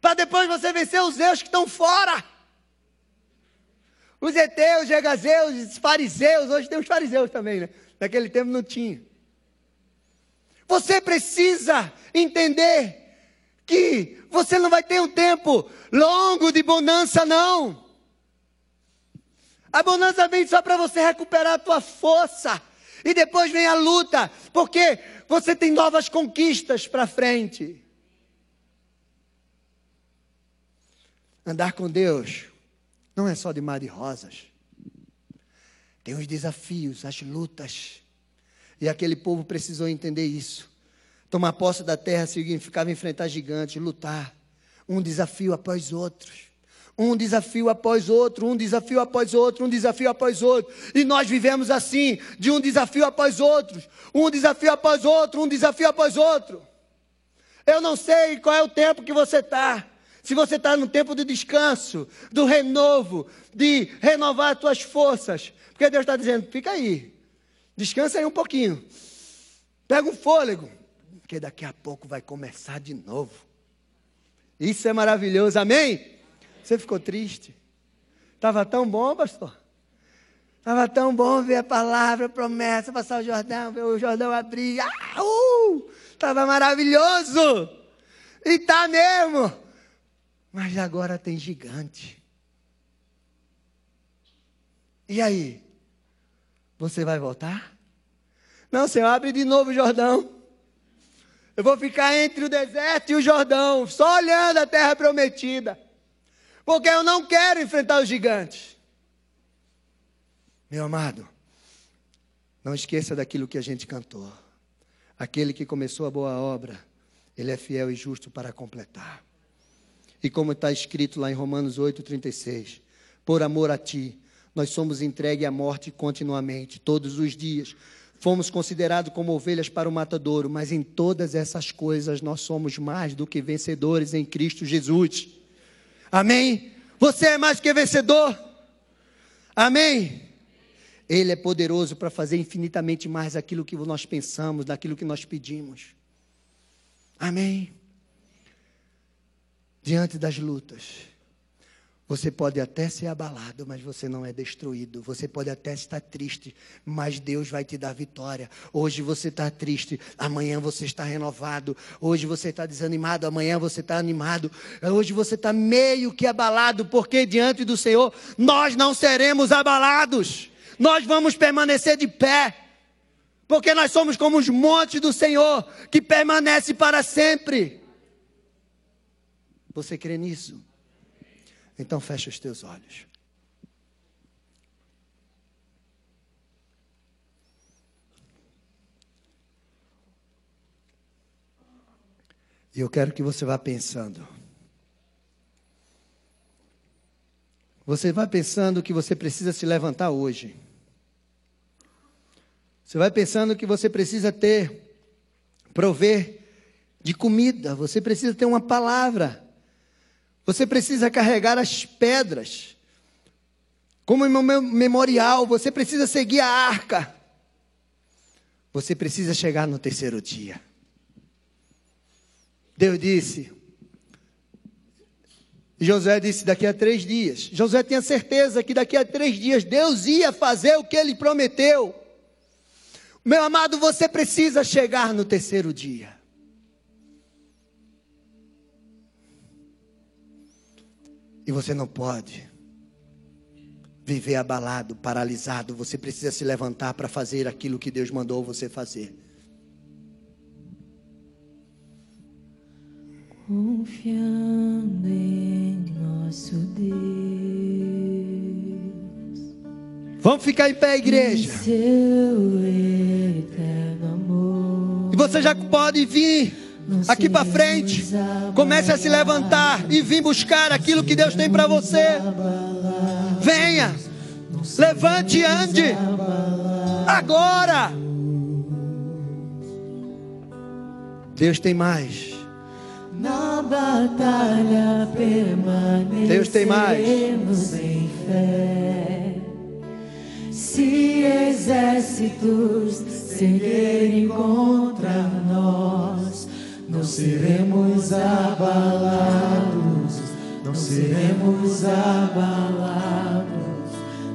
Speaker 1: para depois você vencer os Zeus que estão fora. Os heteus, gegazeus, os fariseus, hoje tem os fariseus também, né? Naquele tempo não tinha. Você precisa entender que você não vai ter um tempo longo de bonança, não. A bonança vem só para você recuperar a tua força. E depois vem a luta, porque você tem novas conquistas para frente. Andar com Deus não é só de mar de rosas. Tem os desafios, as lutas. E aquele povo precisou entender isso. Tomar posse da terra significava enfrentar gigantes, lutar. Um desafio após outros. Um desafio após outro, um desafio após outro, um desafio após outro. E nós vivemos assim, de um desafio após outro, um desafio após outro, um desafio após outro. Eu não sei qual é o tempo que você está. Se você está no tempo de descanso, do renovo, de renovar as tuas forças, porque Deus está dizendo: fica aí, descansa aí um pouquinho, pega um fôlego, porque daqui a pouco vai começar de novo. Isso é maravilhoso, amém? Você ficou triste? Estava tão bom, pastor? Estava tão bom ver a palavra, a promessa, passar o Jordão, ver o Jordão abrir. Estava ah, uh, maravilhoso. E está mesmo. Mas agora tem gigante. E aí? Você vai voltar? Não, Senhor, abre de novo o Jordão. Eu vou ficar entre o deserto e o Jordão, só olhando a terra prometida. Porque eu não quero enfrentar os gigantes. Meu amado, não esqueça daquilo que a gente cantou. Aquele que começou a boa obra, ele é fiel e justo para completar. E como está escrito lá em Romanos 8,36, por amor a ti, nós somos entregues à morte continuamente, todos os dias. Fomos considerados como ovelhas para o matadouro, mas em todas essas coisas nós somos mais do que vencedores em Cristo Jesus. Amém? Você é mais que vencedor. Amém? Ele é poderoso para fazer infinitamente mais aquilo que nós pensamos, daquilo que nós pedimos. Amém? Diante das lutas, você pode até ser abalado, mas você não é destruído. Você pode até estar triste, mas Deus vai te dar vitória. Hoje você está triste, amanhã você está renovado. Hoje você está desanimado, amanhã você está animado. Hoje você está meio que abalado, porque diante do Senhor nós não seremos abalados. Nós vamos permanecer de pé, porque nós somos como os montes do Senhor que permanece para sempre. Você crê nisso? Então fecha os teus olhos. E eu quero que você vá pensando. Você vai pensando que você precisa se levantar hoje. Você vai pensando que você precisa ter, prover de comida. Você precisa ter uma palavra. Você precisa carregar as pedras. Como memorial, você precisa seguir a arca. Você precisa chegar no terceiro dia. Deus disse. Josué disse daqui a três dias. Josué tinha certeza que daqui a três dias Deus ia fazer o que ele prometeu. Meu amado, você precisa chegar no terceiro dia. E você não pode viver abalado, paralisado. Você precisa se levantar para fazer aquilo que Deus mandou você fazer.
Speaker 2: Confiando em nosso Deus.
Speaker 1: Vamos ficar em pé, igreja.
Speaker 2: Em seu eterno amor.
Speaker 1: E você já pode vir aqui para frente. Comece a se levantar e vir buscar aquilo que Deus tem para você. Venha, levante e ande. Agora. Deus tem mais.
Speaker 2: Na batalha permanecemos
Speaker 1: Deus tem mais.
Speaker 2: em fé. Se exércitos seguirem contra nós, não seremos abalados, não seremos abalados,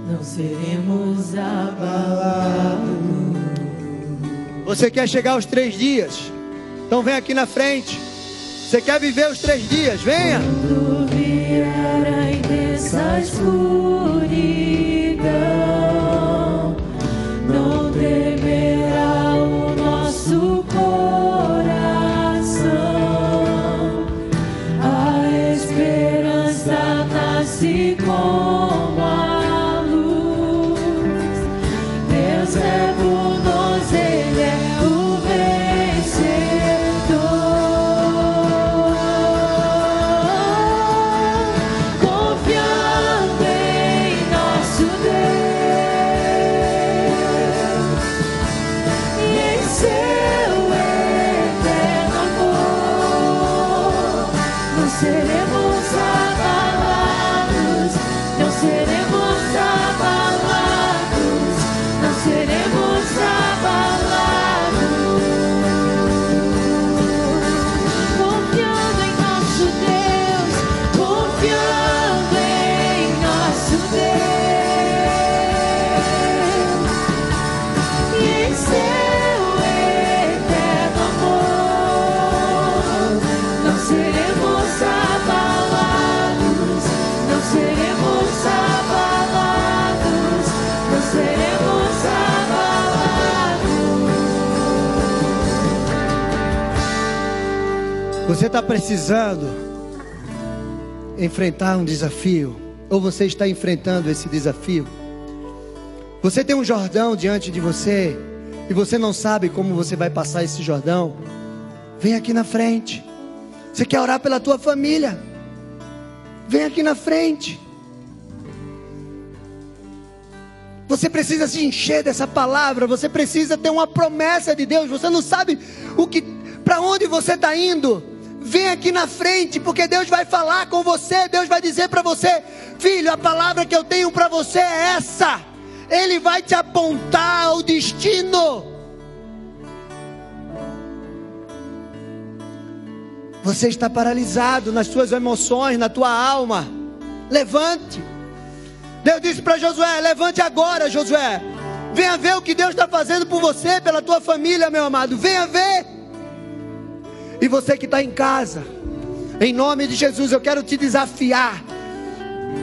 Speaker 2: não seremos abalados.
Speaker 1: Você quer chegar aos três dias? Então vem aqui na frente. Você quer viver os três dias? Venha.
Speaker 2: Quando vier a intensa escuridão,
Speaker 1: precisando enfrentar um desafio? Ou você está enfrentando esse desafio? Você tem um Jordão diante de você e você não sabe como você vai passar esse Jordão? Vem aqui na frente. Você quer orar pela tua família? Vem aqui na frente. Você precisa se encher dessa palavra, você precisa ter uma promessa de Deus. Você não sabe o que, para onde você está indo. Vem aqui na frente, porque Deus vai falar com você. Deus vai dizer para você: Filho, a palavra que eu tenho para você é essa. Ele vai te apontar ao destino. Você está paralisado nas suas emoções, na tua alma. Levante. Deus disse para Josué: Levante agora, Josué. Venha ver o que Deus está fazendo por você, pela tua família, meu amado. Venha ver. E você que está em casa, em nome de Jesus, eu quero te desafiar.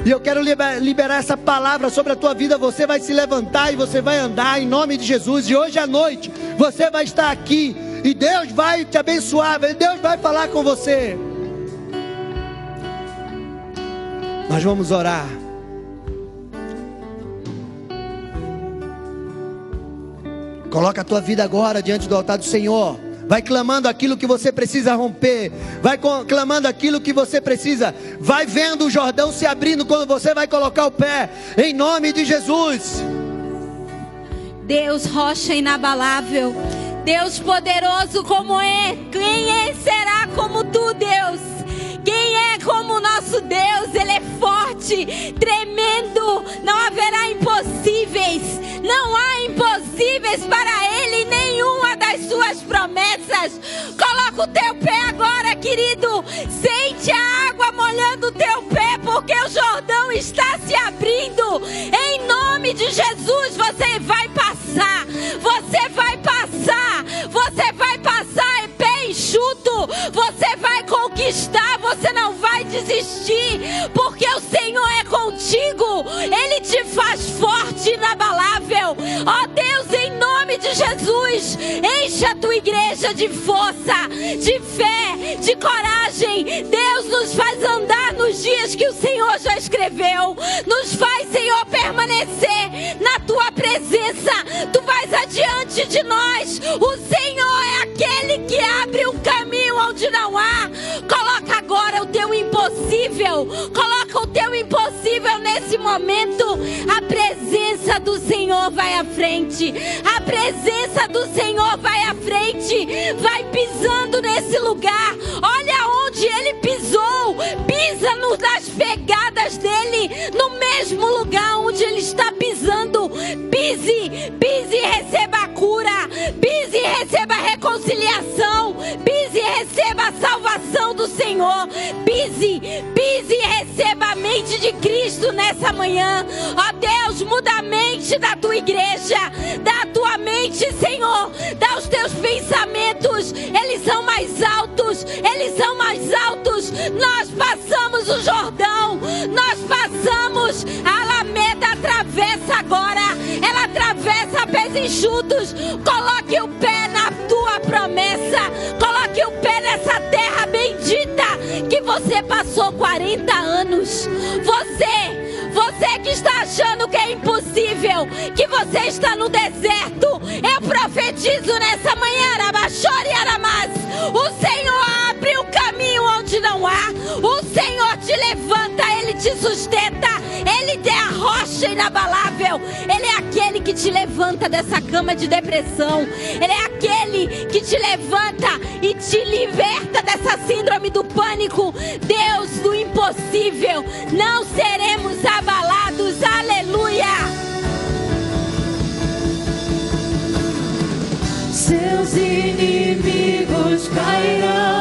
Speaker 1: E eu quero liber- liberar essa palavra sobre a tua vida. Você vai se levantar e você vai andar em nome de Jesus. E hoje à noite você vai estar aqui. E Deus vai te abençoar. Deus vai falar com você. Nós vamos orar. Coloca a tua vida agora diante do altar do Senhor. Vai clamando aquilo que você precisa romper. Vai clamando aquilo que você precisa. Vai vendo o Jordão se abrindo quando você vai colocar o pé. Em nome de Jesus.
Speaker 2: Deus, rocha inabalável. Deus poderoso como é. Quem é, será como tu, Deus? Quem é como o nosso Deus? Ele é forte, tremendo. Não haverá impossíveis. Não há impossíveis para Ele das suas promessas. Coloca o teu pé agora, querido. Sente a água molhando o teu pé, porque o Jordão está se abrindo. Em nome de Jesus, você vai passar. Você vai passar. Você vai passar. Enxuto. Você vai conquistar. Você não vai desistir. Porque o Senhor é contigo. Ele te faz forte e inabalável. Ó Deus, em nome de Jesus, enche a tua igreja de força, de fé, de coragem. Deus nos faz andar nos dias que o Senhor já escreveu. Nos faz, Senhor, permanecer na tua presença. Tu vais adiante de nós. O Senhor é aquele que abre um caminho onde não há. Coloca agora o teu impossível. Coloca o teu impossível nesse momento. A presença do Senhor vai à frente. A presença do Senhor vai à frente. Vai pisando nesse lugar. Olha onde ele pisou. Pisa nas pegadas dele. No mesmo lugar onde ele está pisando. Pise, pise e receba a cura. Pise e receba a reconciliação. Pise e receba a salvação do Senhor. Pise, pise e receba a mente de Cristo nessa manhã. Ó Deus, muda a mente da tua igreja. Dá a tua mente, Senhor. Dá os teus pensamentos. Eles são mais altos. Eles são mais altos. Nós passamos o Jordão. Nós passamos a Alameda. Atravessa agora. Ela atravessa pés enxutos. Coloque o pé na tua promessa. Coloque o pé nessa terra bendita que você passou 40 anos. Você, você que está achando que é impossível, que você está no deserto, eu profetizo nessa manhã, Arabachore Aramas. O Senhor abre o caminho onde não há. O Senhor te levanta, Ele te sustenta. Ele é a rocha inabalável. Ele é aquele que te levanta dessa cama de depressão. Ele é aquele que te levanta te liberta dessa síndrome do pânico. Deus do impossível. Não seremos abalados. Aleluia.
Speaker 3: Seus inimigos cairão.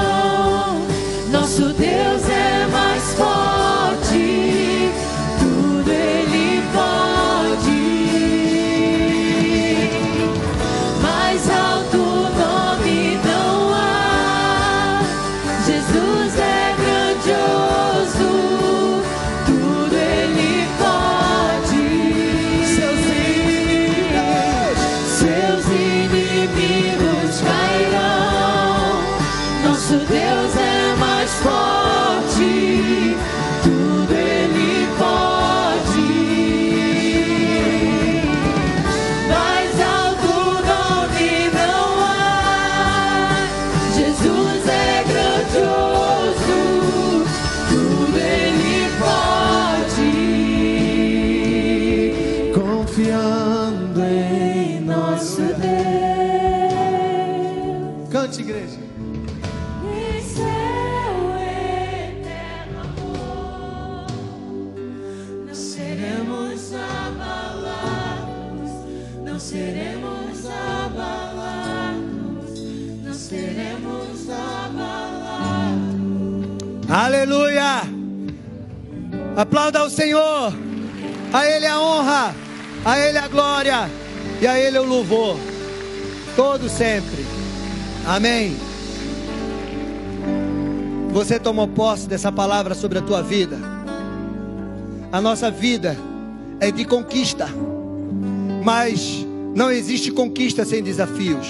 Speaker 1: Aplauda o Senhor. A Ele a honra, a Ele a glória e a Ele o louvor. Todo sempre. Amém. Você tomou posse dessa palavra sobre a tua vida. A nossa vida é de conquista, mas não existe conquista sem desafios.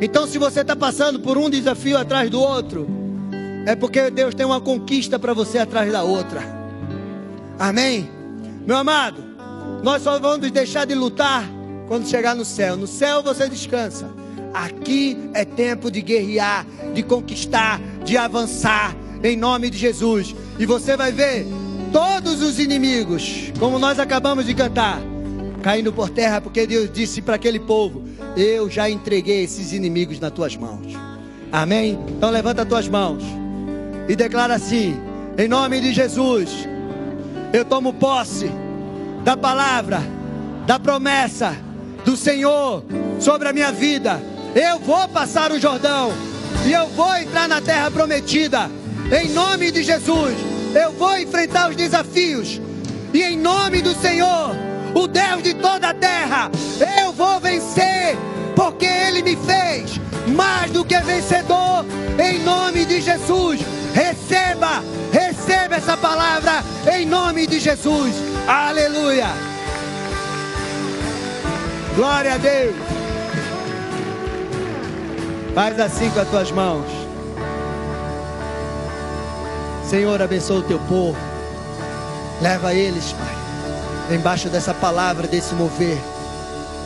Speaker 1: Então, se você está passando por um desafio atrás do outro, é porque Deus tem uma conquista para você atrás da outra. Amém? Meu amado, nós só vamos deixar de lutar quando chegar no céu. No céu você descansa. Aqui é tempo de guerrear, de conquistar, de avançar, em nome de Jesus. E você vai ver todos os inimigos, como nós acabamos de cantar, caindo por terra, porque Deus disse para aquele povo: Eu já entreguei esses inimigos nas tuas mãos. Amém? Então levanta as tuas mãos e declara assim: Em nome de Jesus, eu tomo posse da palavra, da promessa do Senhor sobre a minha vida. Eu vou passar o Jordão e eu vou entrar na terra prometida. Em nome de Jesus, eu vou enfrentar os desafios. E em nome do Senhor, o Deus de toda a terra, eu vou vencer, porque Ele me fez mais do que vencedor. Em nome de Jesus, receba, receba essa palavra em nome de Jesus. Aleluia. Glória a Deus. Faz assim com as tuas mãos. Senhor, abençoa o teu povo. Leva eles, Pai, embaixo dessa palavra, desse mover.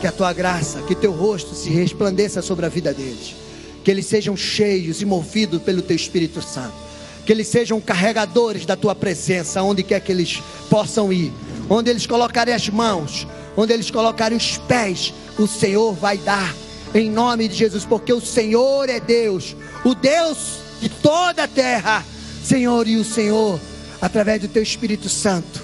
Speaker 1: Que a tua graça, que teu rosto se resplandeça sobre a vida deles. Que eles sejam cheios e movidos pelo teu Espírito Santo. Que eles sejam carregadores da tua presença, onde quer que eles possam ir. Onde eles colocarem as mãos, onde eles colocarem os pés, o Senhor vai dar. Em nome de Jesus, porque o Senhor é Deus, o Deus de toda a terra. Senhor, e o Senhor, através do teu Espírito Santo,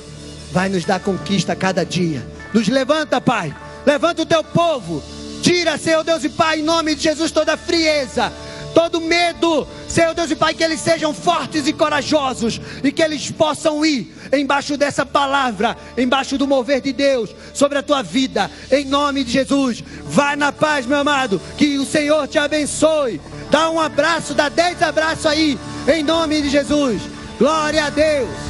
Speaker 1: vai nos dar conquista a cada dia. Nos levanta, Pai. Levanta o teu povo. Tira, Senhor Deus e Pai, em nome de Jesus, toda frieza, todo medo. Senhor Deus e Pai, que eles sejam fortes e corajosos e que eles possam ir embaixo dessa palavra, embaixo do mover de Deus sobre a tua vida, em nome de Jesus. Vai na paz, meu amado, que o Senhor te abençoe. Dá um abraço, dá dez abraços aí, em nome de Jesus. Glória a Deus.